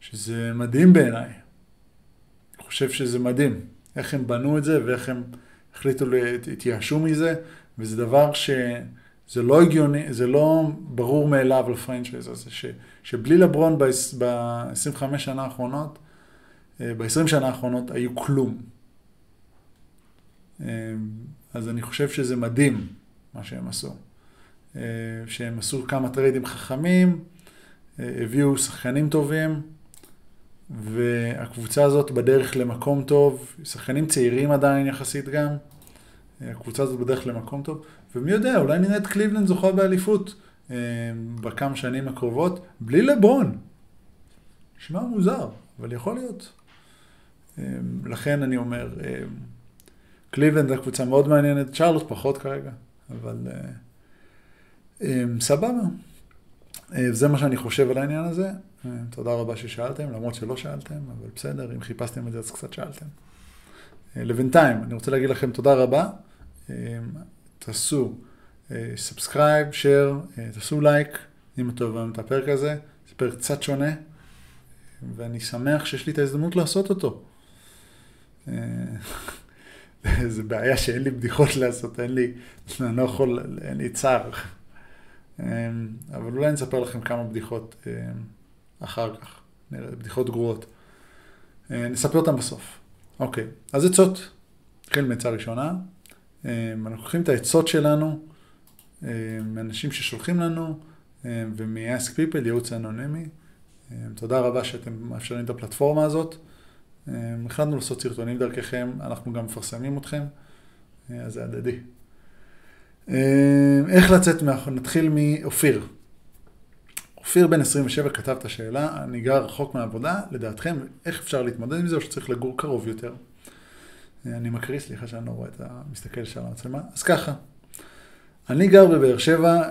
שזה מדהים בעיניי. אני חושב שזה מדהים, איך הם בנו את זה ואיך הם החליטו, התייאשו מזה, וזה דבר שזה לא הגיוני, זה לא ברור מאליו לפרנצ'ייז הזה, ש, שבלי לברון ב-25 שנה האחרונות, אה, ב-20 שנה האחרונות היו כלום. אה, אז אני חושב שזה מדהים. מה שהם עשו. אה, שהם עשו כמה טריידים חכמים, הביאו שחקנים טובים, והקבוצה הזאת בדרך למקום טוב, שחקנים צעירים עדיין יחסית גם, אה, הקבוצה הזאת בדרך למקום טוב, ומי יודע, אולי נראה קליבלנד זוכה באליפות בכמה שנים הקרובות, בלי לברון. נשמע מוזר, אבל יכול להיות. לכן אני אומר, קליבלנד זו קבוצה מאוד מעניינת, צ'רלוט פחות כרגע. אבל אה, אמ, סבבה. אה, זה מה שאני חושב על העניין הזה. אה, תודה רבה ששאלתם, למרות שלא שאלתם, אבל בסדר, אם חיפשתם את זה אז קצת שאלתם. אה, לבינתיים, אני רוצה להגיד לכם תודה רבה. תעשו subscribe, share, תעשו לייק, אם אתם אוהבים את הפרק הזה. זה פרק קצת שונה, ואני שמח שיש לי את ההזדמנות לעשות אותו. זה בעיה שאין לי בדיחות לעשות, אין לי, אני לא יכול, אין לי צער. אמ, אבל אולי אני אספר לכם כמה בדיחות אמ, אחר כך, בדיחות גרועות. אה, נספר אותן בסוף. אוקיי, אז עצות. נתחיל מעצה ראשונה. אמ, אנחנו לוקחים את העצות שלנו מאנשים ששולחים לנו ומ-Ask People, ייעוץ אנונימי. תודה רבה שאתם מאפשרים את הפלטפורמה הזאת. אמ, החלטנו לעשות סרטונים דרככם, אנחנו גם מפרסמים אתכם, אז זה הדדי. אמ, איך לצאת מה... נתחיל מאופיר. אופיר בן 27 כתב את השאלה, אני גר רחוק מהעבודה, לדעתכם, איך אפשר להתמודד עם זה או שצריך לגור קרוב יותר? אה, אני מקריא, סליחה שאני לא רואה את המסתכל של המצלמה. אז ככה, אני גר בבאר שבע,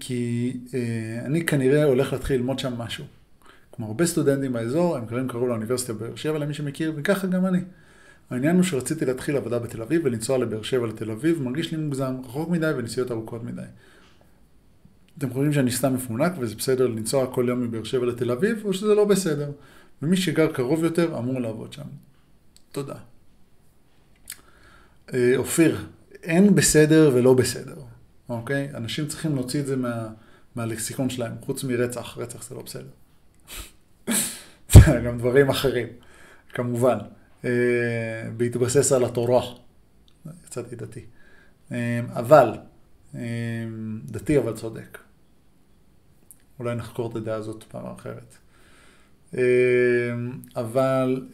כי אה, אני כנראה הולך להתחיל ללמוד שם משהו. כמו הרבה סטודנטים באזור, הם קוראים קראו לאוניברסיטה באר שבע למי שמכיר, וככה גם אני. העניין הוא שרציתי להתחיל עבודה בתל אביב ולנסוע לבאר שבע לתל אביב, מרגיש לי מוגזם, רחוק מדי ונסיעות ארוכות מדי. אתם חושבים שאני סתם מפונק וזה בסדר לנסוע כל יום מבאר שבע לתל אביב, או שזה לא בסדר? ומי שגר קרוב יותר אמור לעבוד שם. תודה. אה, אופיר, אין בסדר ולא בסדר, אוקיי? אנשים צריכים להוציא את זה מה, מהלקסיקון שלהם, חוץ מרצח, רצח זה לא בסדר. גם דברים אחרים, כמובן, בהתבסס על התורה. יצאתי דתי. אה, אבל, אה, דתי אבל צודק. אולי נחקור את הדעה הזאת פעם אחרת. אבל,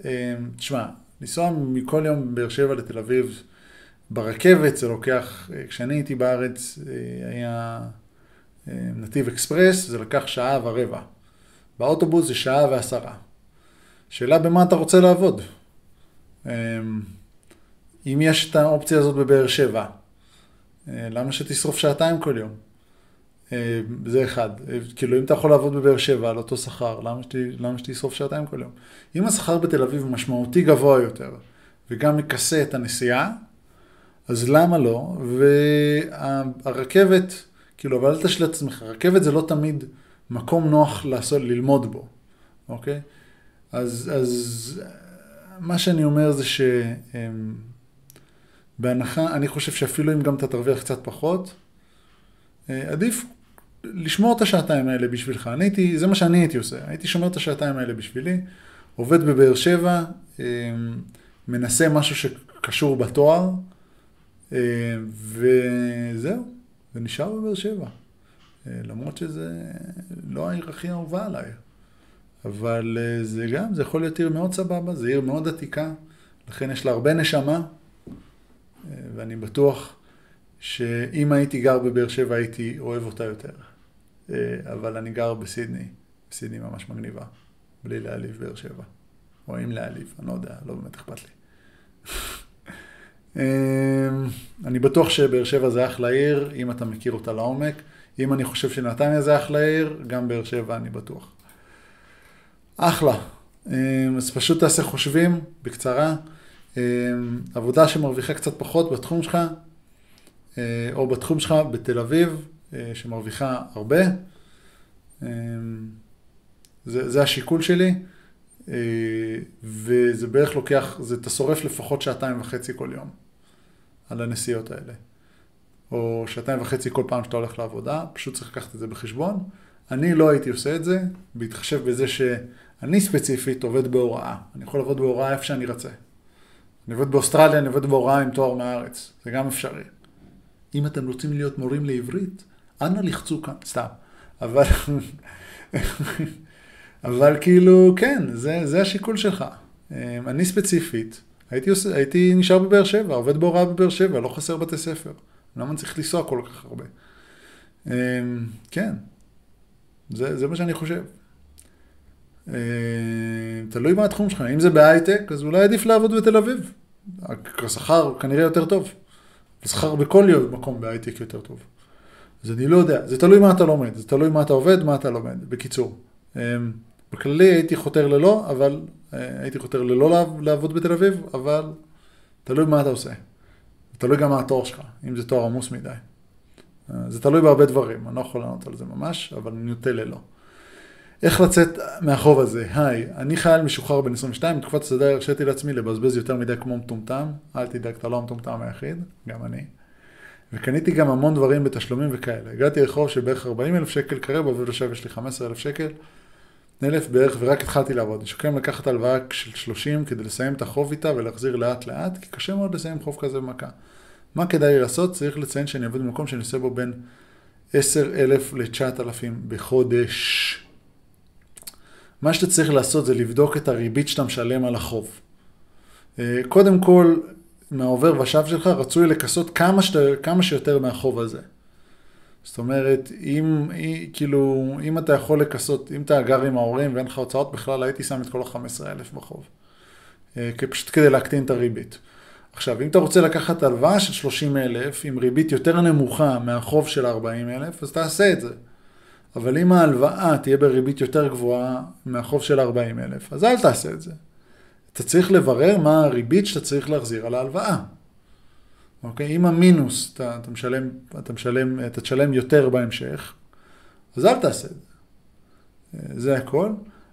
תשמע, לנסוע מכל יום מבאר שבע לתל אביב ברכבת, זה לוקח, כשאני הייתי בארץ, היה נתיב אקספרס, זה לקח שעה ורבע. באוטובוס זה שעה ועשרה. שאלה במה אתה רוצה לעבוד. אם יש את האופציה הזאת בבאר שבע, למה שתשרוף שעתיים כל יום? זה אחד. כאילו, אם אתה יכול לעבוד בבאר שבע על אותו שכר, למה, למה שתשרוף שעתיים כל יום? אם השכר בתל אביב משמעותי גבוה יותר, וגם מכסה את הנסיעה, אז למה לא? והרכבת, כאילו, אבל אל תשלה את עצמך, רכבת זה לא תמיד מקום נוח לעשות, ללמוד בו, אוקיי? אז, אז מה שאני אומר זה שבהנחה, אני חושב שאפילו אם גם אתה תרוויח קצת פחות, אה, עדיף לשמור את השעתיים האלה בשבילך. אני הייתי, זה מה שאני הייתי עושה, הייתי שומר את השעתיים האלה בשבילי, עובד בבאר שבע, אה, מנסה משהו שקשור בתואר, אה, וזהו, ונשאר בבאר שבע. למרות שזה לא העיר הכי אהובה עליי. אבל זה גם, זה יכול להיות עיר מאוד סבבה, זו עיר מאוד עתיקה, לכן יש לה הרבה נשמה, ואני בטוח שאם הייתי גר בבאר שבע הייתי אוהב אותה יותר. אה, אבל אני גר בסידני, סידני ממש מגניבה, בלי להעליב באר שבע. או אם להעליב, אני לא יודע, לא באמת אכפת לי. אה, אני בטוח שבאר שבע זה אחלה עיר, אם אתה מכיר אותה לעומק. אם אני חושב שנתניה זה אחלה עיר, גם באר שבע אני בטוח. אחלה. אה, אז פשוט תעשה חושבים, בקצרה. עבודה שמרוויחה קצת פחות בתחום שלך, או בתחום שלך בתל אביב, אה, שמרוויחה הרבה. אה, זה, זה השיקול שלי, אה, וזה בערך לוקח, זה, אתה שורף לפחות שעתיים וחצי כל יום על הנסיעות האלה. או שעתיים וחצי כל פעם שאתה הולך לעבודה, פשוט צריך לקחת את זה בחשבון. אני לא הייתי עושה את זה, בהתחשב בזה שאני ספציפית עובד בהוראה. אני יכול לעבוד בהוראה איפה שאני רוצה. אני עובד באוסטרליה, אני עובד בהוראה עם תואר מהארץ. זה גם אפשרי. אם אתם רוצים להיות מורים לעברית, אנא לחצו כאן, סתם. אבל, אבל כאילו, כן, זה, זה השיקול שלך. אמ, אני ספציפית, הייתי, הייתי נשאר בבאר שבע, עובד בהוראה בבאר שבע, לא חסר בתי ספר. למה אני צריך לנסוע כל כך הרבה? אמ, כן, זה, זה מה שאני חושב. אמ, תלוי מה התחום שלך, אם זה בהייטק, אז אולי עדיף לעבוד בתל אביב. השכר כנראה יותר טוב. השכר בכל מקום בהייטק יותר טוב. אז אני לא יודע, זה תלוי מה אתה לומד, זה תלוי מה אתה עובד, מה אתה לומד, בקיצור. אמ, בכללי הייתי חותר ללא, אבל אה, הייתי חותר ללא לעבוד בתל אביב, אבל תלוי מה אתה עושה. תלוי גם מה התואר שלך, אם זה תואר עמוס מדי. אה, זה תלוי בהרבה דברים, אני לא יכול לענות על זה ממש, אבל אני נוטה ללא. איך לצאת מהחוב הזה? היי, אני חייל משוחרר בן 22, בתקופת השדה הרשיתי לעצמי לבזבז יותר מדי כמו מטומטם, אל תדאג, אתה לא המטומטם היחיד, גם אני. וקניתי גם המון דברים בתשלומים וכאלה. הגעתי לחוב של בערך 40 אלף שקל, כרגע בעובד עכשיו יש לי 15 אלף שקל, אלף בערך, ורק התחלתי לעבוד. אני שוקם לקחת הלוואה של 30 כדי לסיים את החוב איתה ולהחזיר לאט לאט, כי קשה מאוד לסיים חוב כזה במכה. מה כדאי לי לעשות? צריך לציין שאני עובד במקום שאני עושה בו בין 10,000 ל-9,000 בחודש. מה שאתה צריך לעשות זה לבדוק את הריבית שאתה משלם על החוב. אה, קודם כל, מהעובר ושב שלך, רצוי לכסות כמה, שת, כמה שיותר מהחוב הזה. זאת אומרת, אם, כאילו, אם אתה יכול לכסות, אם אתה גר עם ההורים ואין לך הוצאות בכלל, הייתי שם את כל ה-15,000 בחוב. אה, פשוט כדי להקטין את הריבית. עכשיו, אם אתה רוצה לקחת הלוואה של 30,000 עם ריבית יותר נמוכה מהחוב של 40,000, אז תעשה את זה. אבל אם ההלוואה תהיה בריבית יותר גבוהה מהחוב של 40,000, אז אל תעשה את זה. אתה צריך לברר מה הריבית שאתה צריך להחזיר על ההלוואה. אוקיי? אם המינוס, אתה, אתה, משלם, אתה, משלם, אתה תשלם יותר בהמשך, אז אל תעשה את זה. זה הכל.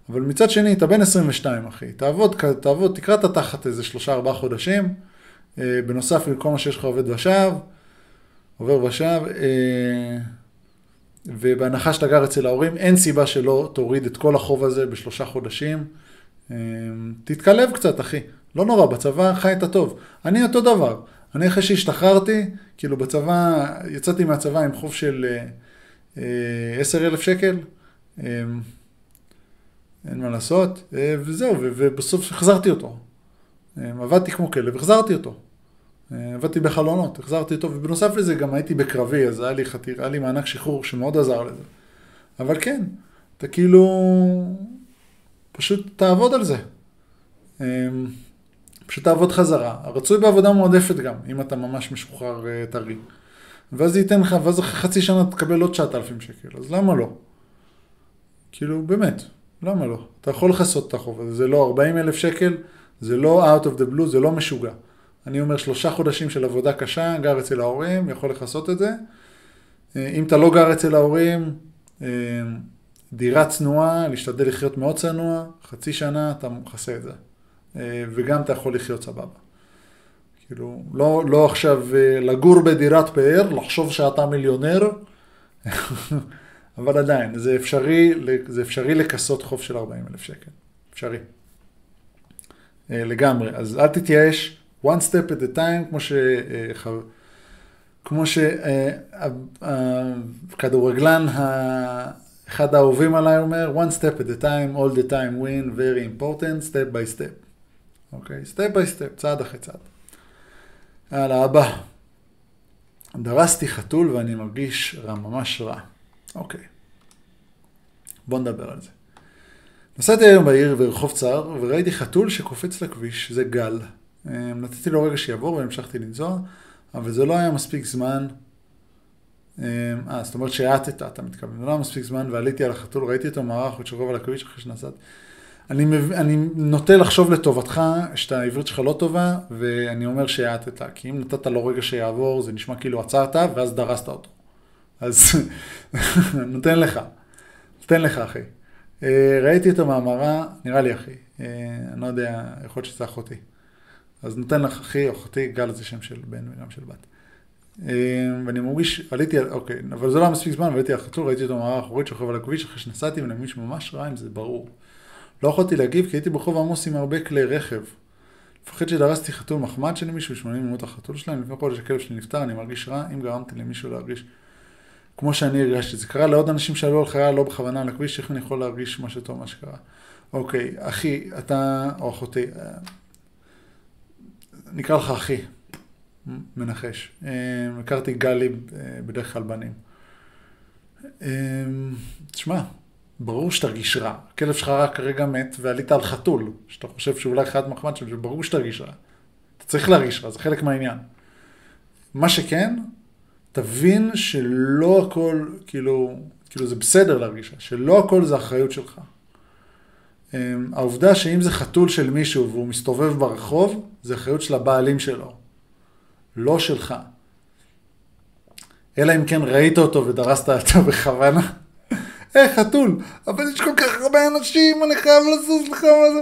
אבל מצד שני, אתה בן 22, אחי. תעבוד, תעבוד, תקרא את התחת איזה שלושה, ארבעה חודשים. אה, בנוסף לכל מה שיש לך עובד ושב, עובר ושב. אה, ובהנחה שאתה גר אצל ההורים, אין סיבה שלא תוריד את כל החוב הזה בשלושה חודשים. אמ, תתקלב קצת, אחי. לא נורא, בצבא חי את הטוב. אני אותו דבר. אני אחרי שהשתחררתי, כאילו בצבא, יצאתי מהצבא עם חוב של אה, אה, עשר אלף שקל. אין מה לעשות, אה, וזהו, ובסוף החזרתי אותו. עבדתי כמו כלב, החזרתי אותו. עבדתי בחלונות, החזרתי אותו, ובנוסף לזה גם הייתי בקרבי, אז היה לי, חתיר, היה לי מענק שחרור שמאוד עזר לזה. אבל כן, אתה כאילו, פשוט תעבוד על זה. אמ, פשוט תעבוד חזרה. הרצוי בעבודה מועדפת גם, אם אתה ממש משוחרר אה, טרי. ואז זה ייתן לך, ואז אחרי חצי שנה תקבל עוד 9,000 שקל, אז למה לא? כאילו, באמת, למה לא? אתה יכול לכסות את החוב הזה, זה לא 40 אלף שקל, זה לא out of the blue, זה לא משוגע. אני אומר שלושה חודשים של עבודה קשה, גר אצל ההורים, יכול לכסות את זה. אה, אם אתה לא גר אצל ההורים, אה, דירה צנועה, להשתדל לחיות מאוד צנוע, חצי שנה אתה מכסה את זה. אה, וגם אתה יכול לחיות סבבה. כאילו, לא, לא עכשיו לגור בדירת פאר, לחשוב שאתה מיליונר, אבל עדיין, זה אפשרי, זה אפשרי לכסות חוב של 40 אלף שקל. אפשרי. לגמרי. אז אל תתייאש, one step at a time, כמו ש... כמו שהכדורגלן, אחד האהובים עליי אומר, one step at a time, all the time win, very important, step by step. אוקיי? Okay? step by step, צעד אחרי צעד. יאללה, הבא. דרסתי חתול ואני מרגיש רע, ממש רע. אוקיי. Okay. בוא נדבר על זה. נסעתי היום בעיר ברחוב צר וראיתי חתול שקופץ לכביש, זה גל. נתתי לו רגע שיעבור והמשכתי לנסוע. אבל זה לא היה מספיק זמן. אה, אה זאת אומרת שהאטת, אתה מתכוון. זה לא היה מספיק זמן, ועליתי על החתול, ראיתי אותו מערך עוד שרוב על הכביש אחרי שנסעת. אני, אני נוטה לחשוב לטובתך, שהעברית שלך לא טובה, ואני אומר שהאטת, כי אם נתת לו רגע שיעבור, זה נשמע כאילו עצרת, ואז דרסת אותו. אז נותן לך, נותן לך אחי. אה, ראיתי אותו מהמראה, נראה לי אחי, אה, אני לא יודע, יכול להיות שזה אחותי. אז נותן לך אחי או אחותי, גל זה שם של בן וגם של בת. אמ, ואני מרגיש, עליתי, אוקיי, אבל זה לא היה מספיק זמן, ועליתי על חתול, ראיתי אותו מערה אחורית שוכב על הכביש אחרי שנסעתי, ואני מרגיש ממש רע עם זה, ברור. לא יכולתי להגיב כי הייתי ברחוב עמוס עם הרבה כלי רכב. מפחד שדרסתי חתול מחמד של מישהו, שמונים ממות החתול שלהם, לפני חודש הכלב שלי נפטר, אני מרגיש רע, אם גרמתי למישהו להרגיש כמו שאני הרגשתי. זה קרה לעוד אנשים שעלו על חייל לא בכוונה על הכביש, איך אני יכול להרגיש משהו טוב מה שקרה. אוקיי, אחי, אתה, או אחותי, נקרא לך אחי, מנחש. אמ, הכרתי גלי אה, בדרך כלל בנים. אמ, תשמע, ברור שתרגיש רע. הכלב שלך רק כרגע מת ועלית על חתול, שאתה חושב שאולי אחד מחמד שם, ברור שתרגיש רע. אתה צריך להרגיש רע, זה חלק מהעניין. מה שכן, תבין שלא הכל, כאילו, כאילו זה בסדר להרגיש רע, שלא הכל זה אחריות שלך. אמ, העובדה שאם זה חתול של מישהו והוא מסתובב ברחוב, זה אחריות של הבעלים שלו, לא שלך. אלא אם כן ראית אותו ודרסת אותו בכוונה. אה, חתול, אבל יש כל כך הרבה אנשים, אני חייב לזוז לך מה זה.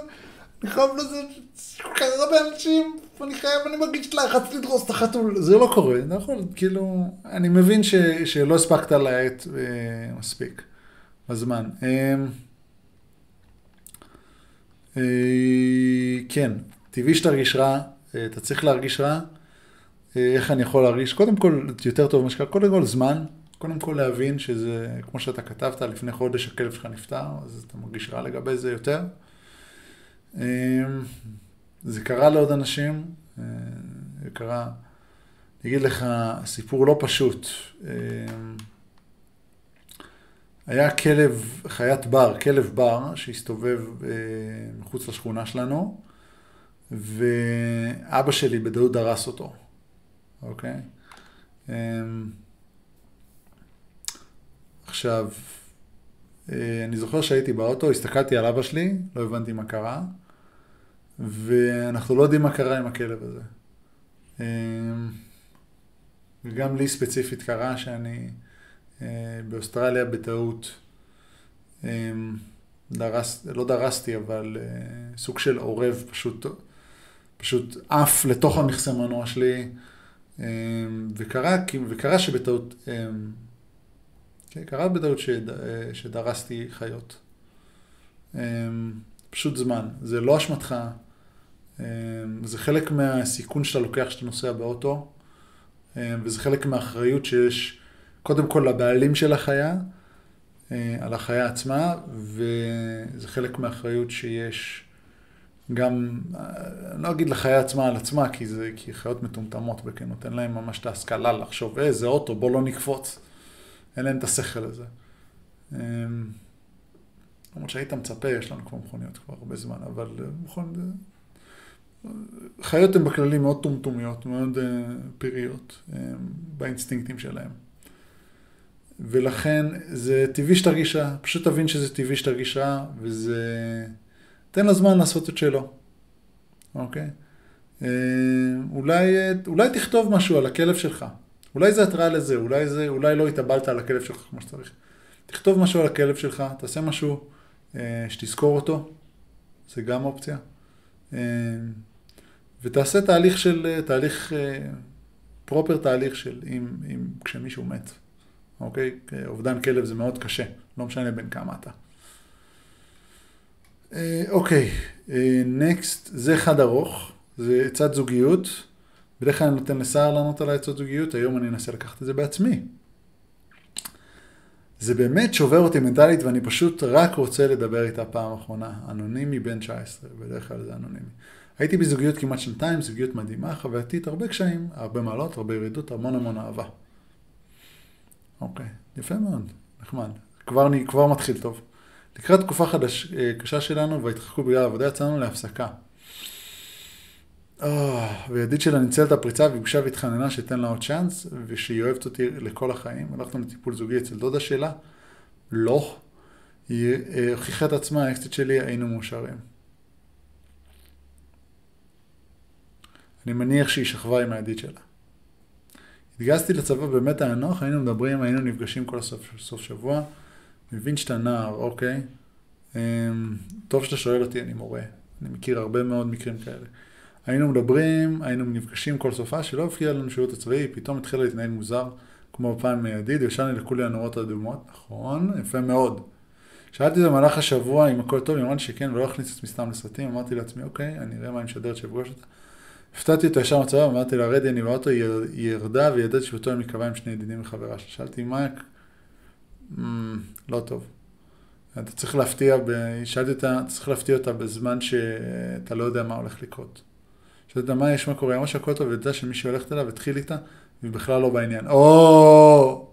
אני חייב לזוז, יש כל כך הרבה אנשים, אני חייב, אני מרגיש לחץ לדרוס את החתול. זה לא קורה, נכון? כאילו, אני מבין ש, שלא הספקת להאט אה, מספיק בזמן. אה, כן, טבעי שתרגיש רע, אה, אתה צריך להרגיש רע. אה, איך אני יכול להרגיש? קודם כל, יותר טוב ממה קודם כל זמן, קודם כל להבין שזה, כמו שאתה כתבת, לפני חודש הכלב שלך נפטר, אז אתה מרגיש רע לגבי זה יותר. זה קרה לעוד אנשים, זה קרה, אני אגיד לך, סיפור לא פשוט. היה כלב, חיית בר, כלב בר, שהסתובב אה, מחוץ לשכונה שלנו, ואבא שלי בדעות דרס אותו, אוקיי? אה, עכשיו, אה, אני זוכר שהייתי באוטו, הסתכלתי על אבא שלי, לא הבנתי מה קרה, ואנחנו לא יודעים מה קרה עם הכלב הזה. אה, וגם לי ספציפית קרה שאני... אה, באוסטרליה בטעות. אה, דרס, לא דרסתי, אבל אה, סוג של עורב פשוט, פשוט עף לתוך המכסה מנוע שלי, וקרה, וקרה שבטעות, כן, קרה בטעות שד, שדרסתי חיות. פשוט זמן, זה לא אשמתך, זה חלק מהסיכון שאתה לוקח כשאתה נוסע באוטו, וזה חלק מהאחריות שיש קודם כל לבעלים של החיה, אה, על החיה עצמה, וזה חלק מהאחריות שיש גם, אה, אני לא אגיד לחיה עצמה על עצמה, כי זה, כי חיות מטומטמות בכנות, אין להם ממש את ההשכלה לחשוב, אה, זה אוטו, בוא לא נקפוץ. אין להם את השכל הזה. אה, למרות שהיית מצפה, יש לנו כבר מכוניות כבר הרבה זמן, אבל מכון... חיות הן בכללי מאוד טומטומיות, מאוד um, באינסטינקטים שלהן. ולכן זה טבעי שתרגיש רע, פשוט תבין שזה טבעי שתרגיש רע, וזה... תן לו זמן לעשות את שלו, אוקיי? אה, אולי, אולי תכתוב משהו על הכלב שלך, אולי זה התראה לזה, אולי, זה, אולי לא התאבלת על הכלב שלך כמו שצריך. תכתוב משהו על הכלב שלך, תעשה משהו אה, שתזכור אותו, זה גם אופציה. אה, ותעשה תהליך של, תהליך, פרופר תהליך של אם, אם כשמישהו מת. אוקיי? אובדן כלב זה מאוד קשה, לא משנה בין כמה אתה. אה, אוקיי, נקסט, אה, זה חד ארוך, זה עצת זוגיות. בדרך כלל אני נותן לסער לענות על העצות זוגיות, היום אני אנסה לקחת את זה בעצמי. זה באמת שובר אותי מנטלית ואני פשוט רק רוצה לדבר איתה פעם אחרונה. אנונימי בן 19, בדרך כלל זה אנונימי. הייתי בזוגיות כמעט שנתיים, זוגיות מדהימה, חווייתית, הרבה קשיים, הרבה מעלות, הרבה ירידות, המון המון אהבה. אוקיי, יפה מאוד, נחמד. כבר, אני, כבר מתחיל טוב. לקראת תקופה חדש, אה, קשה שלנו והתרחקו בגלל העבודה, יצאנו להפסקה. Oh, וידיד שלה ניצל את הפריצה וביקשה והתחננה שתן לה עוד צ'אנס ושהיא אוהבת אותי לכל החיים. הלכנו לטיפול זוגי אצל דודה שלה, לא. היא אה, הוכיחה את עצמה, האקסטית שלי, היינו מאושרים. אני מניח שהיא שכבה עם הידיד שלה. התגייסתי לצבא באמת היה נוח, היינו מדברים, היינו נפגשים כל הסוף סוף שבוע. מבין שאתה נער, אוקיי. אמ, טוב שאתה שואל אותי, אני מורה. אני מכיר הרבה מאוד מקרים כאלה. היינו מדברים, היינו נפגשים כל סופה, שלא הפריע לנו שירות הצבאי, פתאום התחילה להתנהג מוזר, כמו בפעם מידיד, ישן לי לכולי הנורות האדומות, נכון, יפה מאוד. שאלתי את זה במהלך השבוע אם הכל טוב, היא אמרה לי שכן, ולא הכניס את עצמי סתם לסרטים, אמרתי לעצמי, אוקיי, אני אראה מה אני משדרת שאפגוש אותה. הפתעתי אותו ישר מהצבא, אמרתי לה, רדי, אני באוטו, היא ירדה וידעתי שבאותו יום היא קבעה עם שני ידידים וחברה שלה. שאלתי, מה, לא טוב. אתה צריך להפתיע, ב... שאלתי אותה, אתה צריך להפתיע אותה בזמן שאתה לא יודע מה הולך לקרות. שאלתי אותה, מה יש, מה קורה, אמרה שהכל טוב, וידע שמישהי הולכת אליו, התחיל איתה, והיא בכלל לא בעניין. או!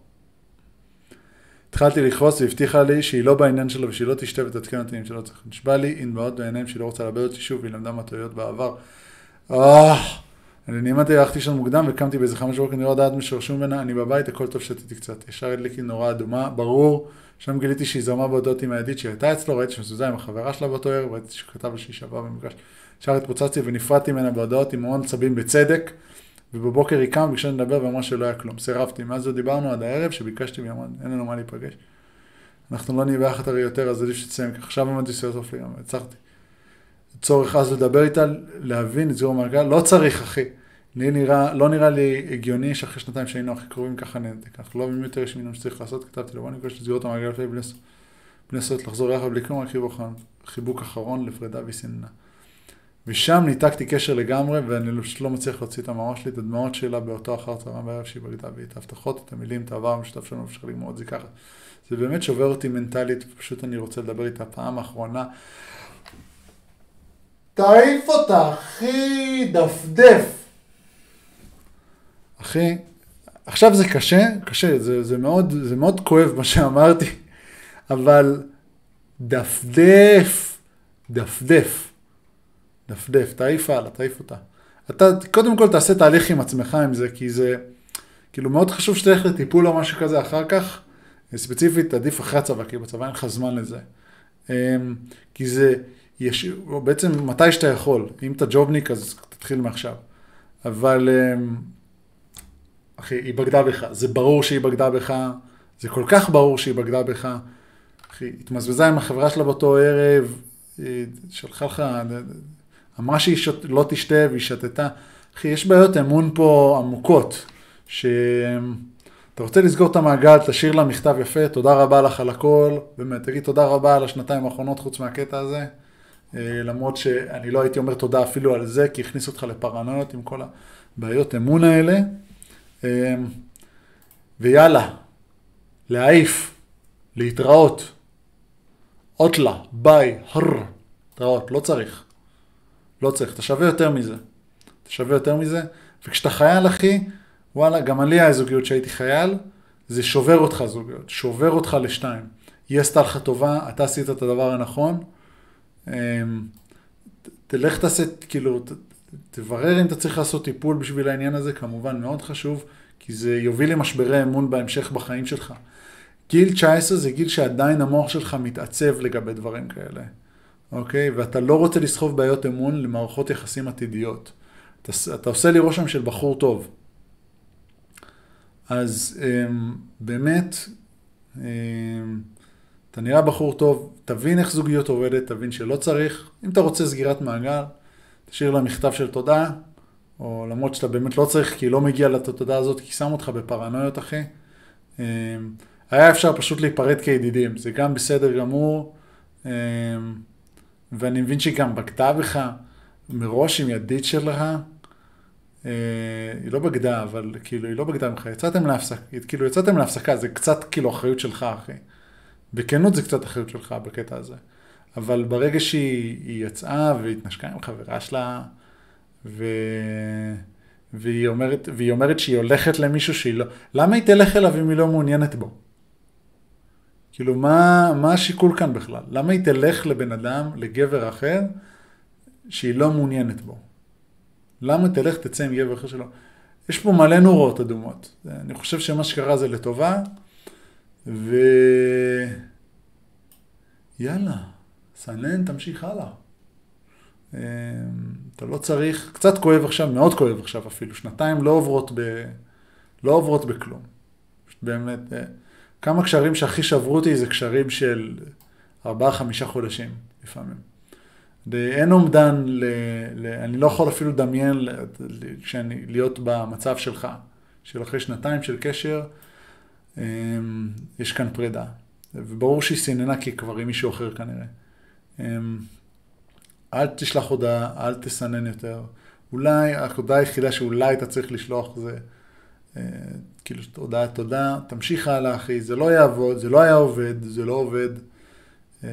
התחלתי לכעוס והבטיחה לי שהיא לא בעניין שלו ושהיא לא תשתה ותתקן אותי אם שלא צריך. נשבע לי עם דמעות בעיניים שהיא לא רוצה לאבד אותי שוב והיא למדה מהטעויות בעבר. אני נעמדתי, הלכתי שם מוקדם וקמתי באיזה חמש בוקר, אני לא יודעת משורשו ממנה, אני בבית, הכל טוב, שתיתי קצת. ישר הדליק לי נורה אדומה, ברור. שם גיליתי שהיא זרמה בהודעות עם הידיד שהיא הייתה אצלו, ראיתי שמזוזה עם החברה שלה באותו ערב, ראיתי שהוא כתב לה שהיא שווה במפגש. ישר התפוצצתי ונפרדתי ממנה בהודעות עם המון עצבים בצדק, ובבוקר היא קמה, ביקשה לדבר ואמרה שלא היה כלום. סירבתי. מאז לא דיברנו עד הערב, שביקשתי והיא אמרה, אין לנו מה להיפגש. אנחנו לא נהיה ביחד הרי יותר, אז עדיף שתסיים. עכשיו סיוט אוף לגמרי, הצלחתי. צורך אז לדבר איתה, להבין, לסגור מעגל, לא צריך אחי. לי נראה, לא נראה לי הגיוני שאחרי שנתיים שהיינו הכי קרובים ככה ננתק. אנחנו לא מבינים יותר יש מינון שצריך לעשות, כתבתי לו בוא נפגש את המעגל לפני בני לנסות לחזור יחד בלי כלום, רק חיבוק, חיבוק אחרון לפרידה וסננה. ושם ניתקתי קשר לגמרי, ואני פשוט לא מצליח להוציא את המאמר שלי, את הדמעות שלה באותו אחר צהריים בערב שהיא בגדה בי, את ההבטחות, את המילים, את העבר המשותף שלנו, אפשר לגמור את זה ככה. זה באמת שובר אותי מנטלית, ופשוט אני רוצה לדבר איתה פעם אחרונה. תעיף אותה, אחי, דפדף. אחי, עכשיו זה קשה, קשה, זה, זה, מאוד, זה מאוד כואב מה שאמרתי, אבל דפדף, דפדף, דפדף, תעיף הלאה, תעיף אותה. אתה קודם כל תעשה תהליך עם עצמך עם זה, כי זה, כאילו מאוד חשוב שתלך לטיפול או משהו כזה אחר כך, ספציפית עדיף אחרי הצבא, כי בצבא אין לך זמן לזה. אמ, כי זה, יש, בעצם מתי שאתה יכול, אם אתה ג'ובניק אז תתחיל מעכשיו. אבל אמ, אחי, היא בגדה בך, זה ברור שהיא בגדה בך, זה כל כך ברור שהיא בגדה בך. אחי, התמזבזה עם החברה שלה באותו ערב, היא שלחה לך, אמרה שהיא שות, לא תשתה והיא שתתה. אחי, יש בעיות אמון פה עמוקות, שאתה רוצה לסגור את המעגל, תשאיר לה מכתב יפה, תודה רבה לך על הכל, באמת, תגיד תודה רבה על השנתיים האחרונות חוץ מהקטע הזה. אה, למרות שאני לא הייתי אומר תודה אפילו על זה, כי הכניס אותך לפרנויות עם כל הבעיות אמון האלה. אה, ויאללה, להעיף, להתראות, אוטלה, ביי, הר, להתראות, לא צריך. לא צריך, אתה שווה יותר מזה. אתה שווה יותר מזה, וכשאתה חייל, אחי, וואלה, גם עלי היה זוגיות שהייתי חייל, זה שובר אותך זוגיות, שובר אותך לשתיים. היא עשתה לך טובה, אתה עשית את הדבר הנכון, תלך תעשה, כאילו, תברר אם אתה צריך לעשות טיפול בשביל העניין הזה, כמובן מאוד חשוב, כי זה יוביל למשברי אמון בהמשך בחיים שלך. גיל 19 זה גיל שעדיין המוח שלך מתעצב לגבי דברים כאלה, אוקיי? ואתה לא רוצה לסחוב בעיות אמון למערכות יחסים עתידיות. אתה, אתה עושה לי רושם של בחור טוב. אז אמ, באמת, אמ, אתה נראה בחור טוב, תבין איך זוגיות עובדת, תבין שלא צריך. אם אתה רוצה סגירת מעגל, תשאיר לה מכתב של תודה, או למרות שאתה באמת לא צריך, כי לא מגיע לתודה הזאת, כי שם אותך בפרנויות, אחי. אמ, היה אפשר פשוט להיפרד כידידים, זה גם בסדר גמור, אמ, ואני מבין שהיא גם בגדה בך מראש עם ידית שלך. אה, היא לא בגדה, אבל כאילו, היא לא בגדה ממך, יצאתם להפסקה, כאילו, יצאתם להפסקה, זה קצת כאילו אחריות שלך, אחי. בכנות זה קצת אחריות שלך בקטע הזה. אבל ברגע שהיא יצאה והתנשקה עם חברה שלה, ו... והיא, אומרת, והיא אומרת שהיא הולכת למישהו שהיא לא... למה היא תלך אליו אם היא לא מעוניינת בו? כאילו, מה, מה השיקול כאן בכלל? למה היא תלך לבן אדם, לגבר אחר, שהיא לא מעוניינת בו? למה תלך תצא עם גבר אחר שלו? יש פה מלא נורות אדומות. אני חושב שמה שקרה זה לטובה, ו... יאללה, סנן, תמשיך הלאה. אמ, אתה לא צריך, קצת כואב עכשיו, מאוד כואב עכשיו אפילו, שנתיים לא עוברות, ב, לא עוברות בכלום. באמת, אה, כמה קשרים שהכי שברו אותי זה קשרים של ארבעה, חמישה חודשים לפעמים. אין אומדן, ל, ל, אני לא יכול אפילו לדמיין כשאני, להיות במצב שלך, של אחרי שנתיים של קשר, יש כאן פרידה. וברור שהיא סיננה כי כבר עם מישהו אחר כנראה. אמ, אל תשלח הודעה, אל תסנן יותר. אולי, ההודעה היחידה שאולי אתה צריך לשלוח זה אה, כאילו הודעת תודה, תמשיך הלאה אחי, זה לא יעבוד, זה לא היה עובד, זה לא עובד. אמ,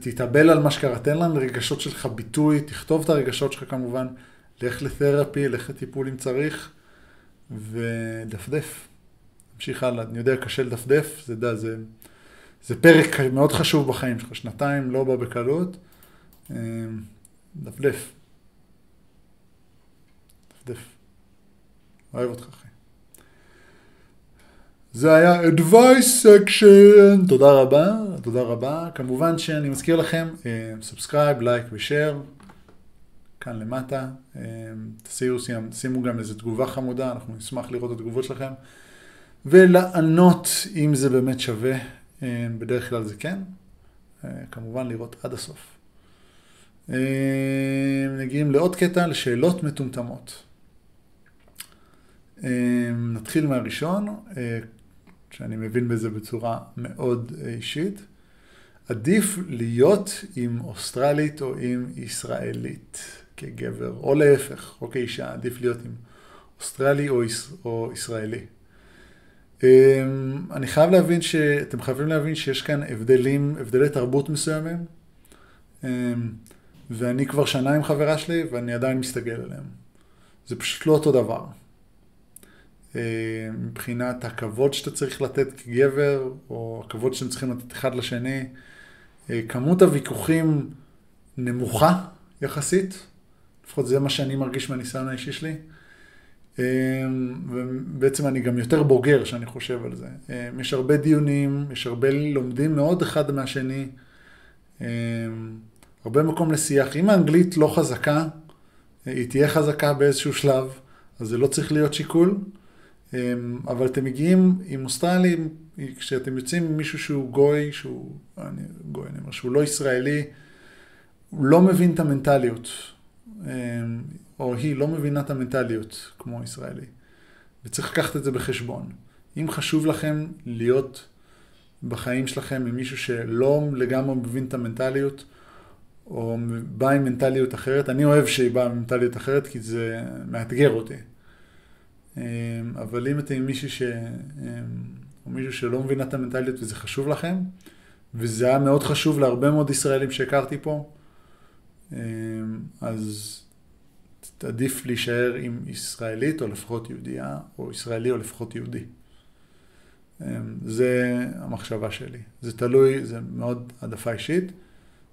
תתאבל על מה שקרה, תן לרגשות שלך ביטוי, תכתוב את הרגשות שלך כמובן, לך לתרפי, לך לטיפול אם צריך, ודפדף. תמשיך הלאה, אני יודע, קשה לדפדף, זה, יודע, זה, זה פרק מאוד חשוב בחיים שלך, שנתיים לא בא בקלות, אמ, דפדף. דפדף. אוהב אותך, אחי. זה היה advice section, תודה רבה, תודה רבה. כמובן שאני מזכיר לכם, subscribe, לייק ו share, כאן למטה. אה, תשימו, שימו גם איזה תגובה חמודה, אנחנו נשמח לראות את התגובות שלכם. ולענות אם זה באמת שווה, אה, בדרך כלל זה כן. אה, כמובן לראות עד הסוף. מגיעים לעוד קטע, לשאלות מטומטמות. נתחיל מהראשון. שאני מבין בזה בצורה מאוד אישית, עדיף להיות עם אוסטרלית או עם ישראלית כגבר, או להפך, או כאישה, עדיף להיות עם אוסטרלי או, יש, או ישראלי. אמ, אני חייב להבין ש... אתם חייבים להבין שיש כאן הבדלים, הבדלי תרבות מסוימים, אמ, ואני כבר שנה עם חברה שלי ואני עדיין מסתגל עליהם. זה פשוט לא אותו דבר. אה, מבחינת הכבוד שאתה צריך לתת כגבר, או הכבוד שאתם צריכים לתת אחד לשני. אה, כמות הוויכוחים נמוכה יחסית, לפחות זה מה שאני מרגיש מהניסיון האישי שלי. אה, ובעצם אני גם יותר בוגר שאני חושב על זה. יש הרבה דיונים, יש הרבה לומדים מאוד אחד מהשני. הרבה מקום לשיח. אם האנגלית לא חזקה, היא תהיה חזקה באיזשהו שלב, אז זה לא צריך להיות שיקול. אמ, אבל אתם מגיעים עם אוסטרלים, כשאתם יוצאים עם מישהו שהוא גוי, שהוא, אני, גוי, אני אומר, שהוא לא ישראלי, הוא לא מבין את המנטליות, אמ, או היא לא מבינה את המנטליות כמו ישראלי. וצריך לקחת את זה בחשבון. אם חשוב לכם להיות בחיים שלכם עם מישהו שלא לגמרי מבין את המנטליות, או בא עם מנטליות אחרת, אני אוהב שהיא באה עם מנטליות אחרת, כי זה מאתגר אותי. אמ, אבל אם אתם עם מישהו ש... אמ, או מישהו שלא מבינה את המנטליות וזה חשוב לכם, וזה היה מאוד חשוב להרבה מאוד ישראלים שהכרתי פה, אמ, אז עדיף להישאר עם ישראלית או לפחות יהודייה, או ישראלי או לפחות יהודי. זה המחשבה שלי. זה תלוי, זה מאוד העדפה אישית.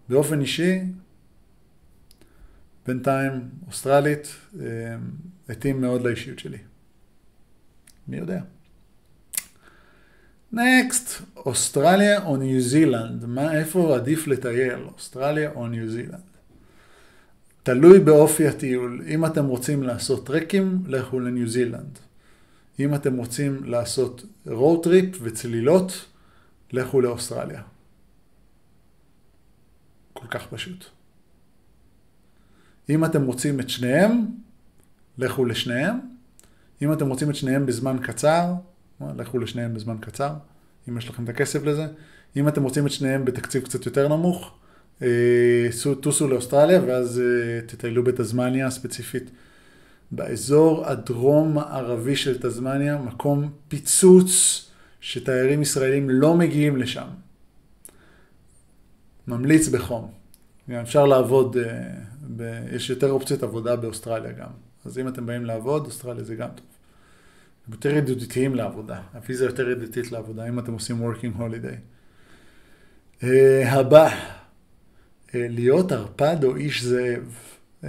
באופן אישי, בינתיים, אוסטרלית, התאים מאוד לאישיות שלי. מי יודע? נקסט, אוסטרליה או ניו זילנד, מה, איפה עדיף לטייל, אוסטרליה או ניו זילנד? תלוי באופי הטיול. אם אתם רוצים לעשות טרקים, לכו לניו זילנד. אם אתם רוצים לעשות road trip וצלילות, לכו לאוסטרליה. כל כך פשוט. אם אתם רוצים את שניהם, לכו לשניהם. אם אתם רוצים את שניהם בזמן קצר, לכו לשניהם בזמן קצר, אם יש לכם את הכסף לזה. אם אתם רוצים את שניהם בתקציב קצת יותר נמוך, טוסו לאוסטרליה ואז אה, תטיילו בתזמניה ספציפית. באזור הדרום-מערבי של תזמניה, מקום פיצוץ שתיירים ישראלים לא מגיעים לשם. ממליץ בחום. אפשר לעבוד, אה, ב... יש יותר אופציות עבודה באוסטרליה גם. אז אם אתם באים לעבוד, אוסטרליה זה גם טוב. הם יותר ידידותיים לעבודה. הוויזה יותר ידידותית לעבודה, אם אתם עושים working holiday. הבא, להיות ערפד או איש זאב. Uh,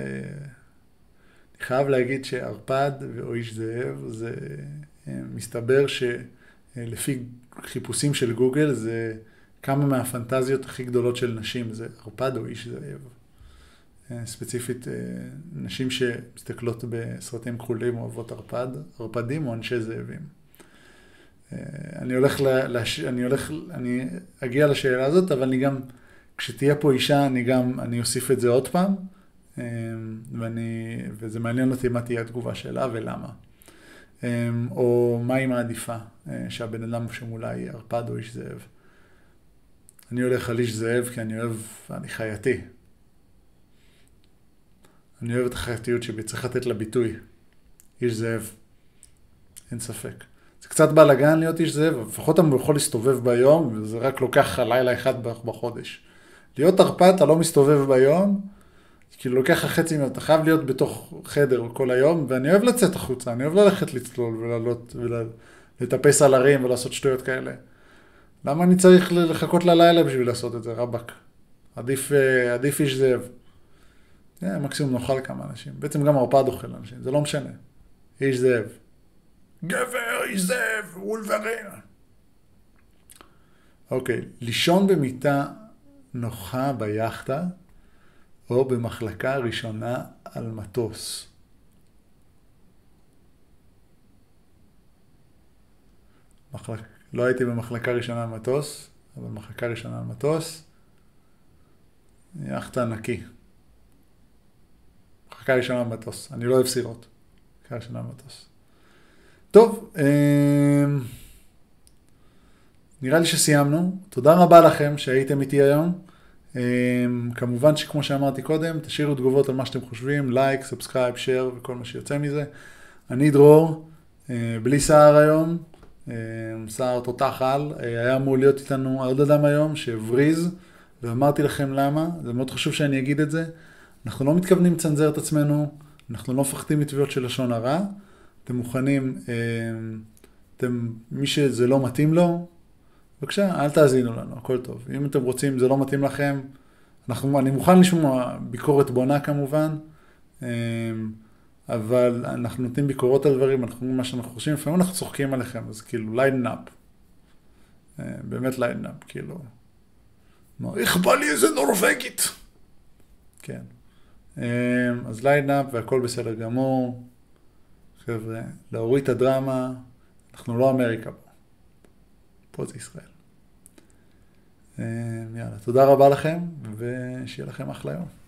אני חייב להגיד שערפד או איש זאב, זה uh, מסתבר שלפי חיפושים של גוגל זה כמה מהפנטזיות הכי גדולות של נשים, זה ערפד או איש זאב. אה, ספציפית אה, נשים שמסתכלות בסרטים כחולים אוהבות ערפד, ערפדים או אנשי זאבים. אה, אני הולך, לש... אני הולך, אני אגיע לשאלה הזאת, אבל אני גם, כשתהיה פה אישה, אני גם, אני אוסיף את זה עוד פעם, ואני, וזה מעניין אותי מה תהיה התגובה שלה ולמה. או מה היא מעדיפה, שהבן אדם שמולה יהיה ערפד או איש זאב. אני הולך על איש זאב כי אני אוהב, אני חייתי. אני אוהב את החייתיות שבי, צריך לתת לה ביטוי. איש זאב. אין ספק. זה קצת בלאגן להיות איש זאב, לפחות אתה יכול להסתובב ביום, וזה רק לוקח לילה אחד בחודש. להיות ערפד, אתה לא מסתובב ביום, כאילו לוקח לך חצי אתה חייב להיות בתוך חדר כל היום, ואני אוהב לצאת החוצה, אני אוהב ללכת לצלול ולעלות ולטפס על הרים ולעשות שטויות כאלה. למה אני צריך לחכות ללילה בשביל לעשות את זה, רבאק? עדיף, אה, עדיף איש זאב. Yeah, מקסימום נאכל כמה אנשים. בעצם גם ערפד אוכל אנשים, זה לא משנה. איש זאב. גבר, איש זאב, וולברין. אוקיי, לישון במיטה נוחה ביאכטה, או במחלקה ראשונה על מטוס. מחלק... לא הייתי במחלקה ראשונה על מטוס, אבל במחלקה ראשונה על מטוס. יאכטה נקי. מחלקה ראשונה במטוס. אני לא אוהב סירות. מחלקה ראשונה במטוס. טוב, אמ, נראה לי שסיימנו. תודה רבה לכם שהייתם איתי היום. אמ, כמובן שכמו שאמרתי קודם, תשאירו תגובות על מה שאתם חושבים, לייק, subscribe, share וכל מה שיוצא מזה. אני דרור, אה, בלי שיער היום, שיער תותח על, אה, היה אמור להיות איתנו עוד אדם היום שהבריז, ואמרתי לכם למה, זה מאוד חשוב שאני אגיד את זה. אנחנו לא מתכוונים לצנזר את עצמנו, אנחנו לא מפחדים מתביעות של לשון הרע. אתם מוכנים, אה, אתם, מי שזה לא מתאים לו, בבקשה, אל תאזינו לנו, הכל טוב. אם אתם רוצים, זה לא מתאים לכם, אנחנו, אני מוכן לשמוע ביקורת בונה כמובן, אה, אבל אנחנו נותנים ביקורות על דברים, אנחנו אומרים מה שאנחנו חושבים, לפעמים אנחנו צוחקים עליכם, אז כאילו, lighten up. באמת lighten up, כאילו. איך בא לי איזה נורבגית? כן. אמ, אז lighten up והכל בסדר גמור. חבר'ה, להוריד את הדרמה, אנחנו לא אמריקה פה. פה זה ישראל. אמ, יאללה, תודה רבה לכם, ושיהיה לכם אחלה יום.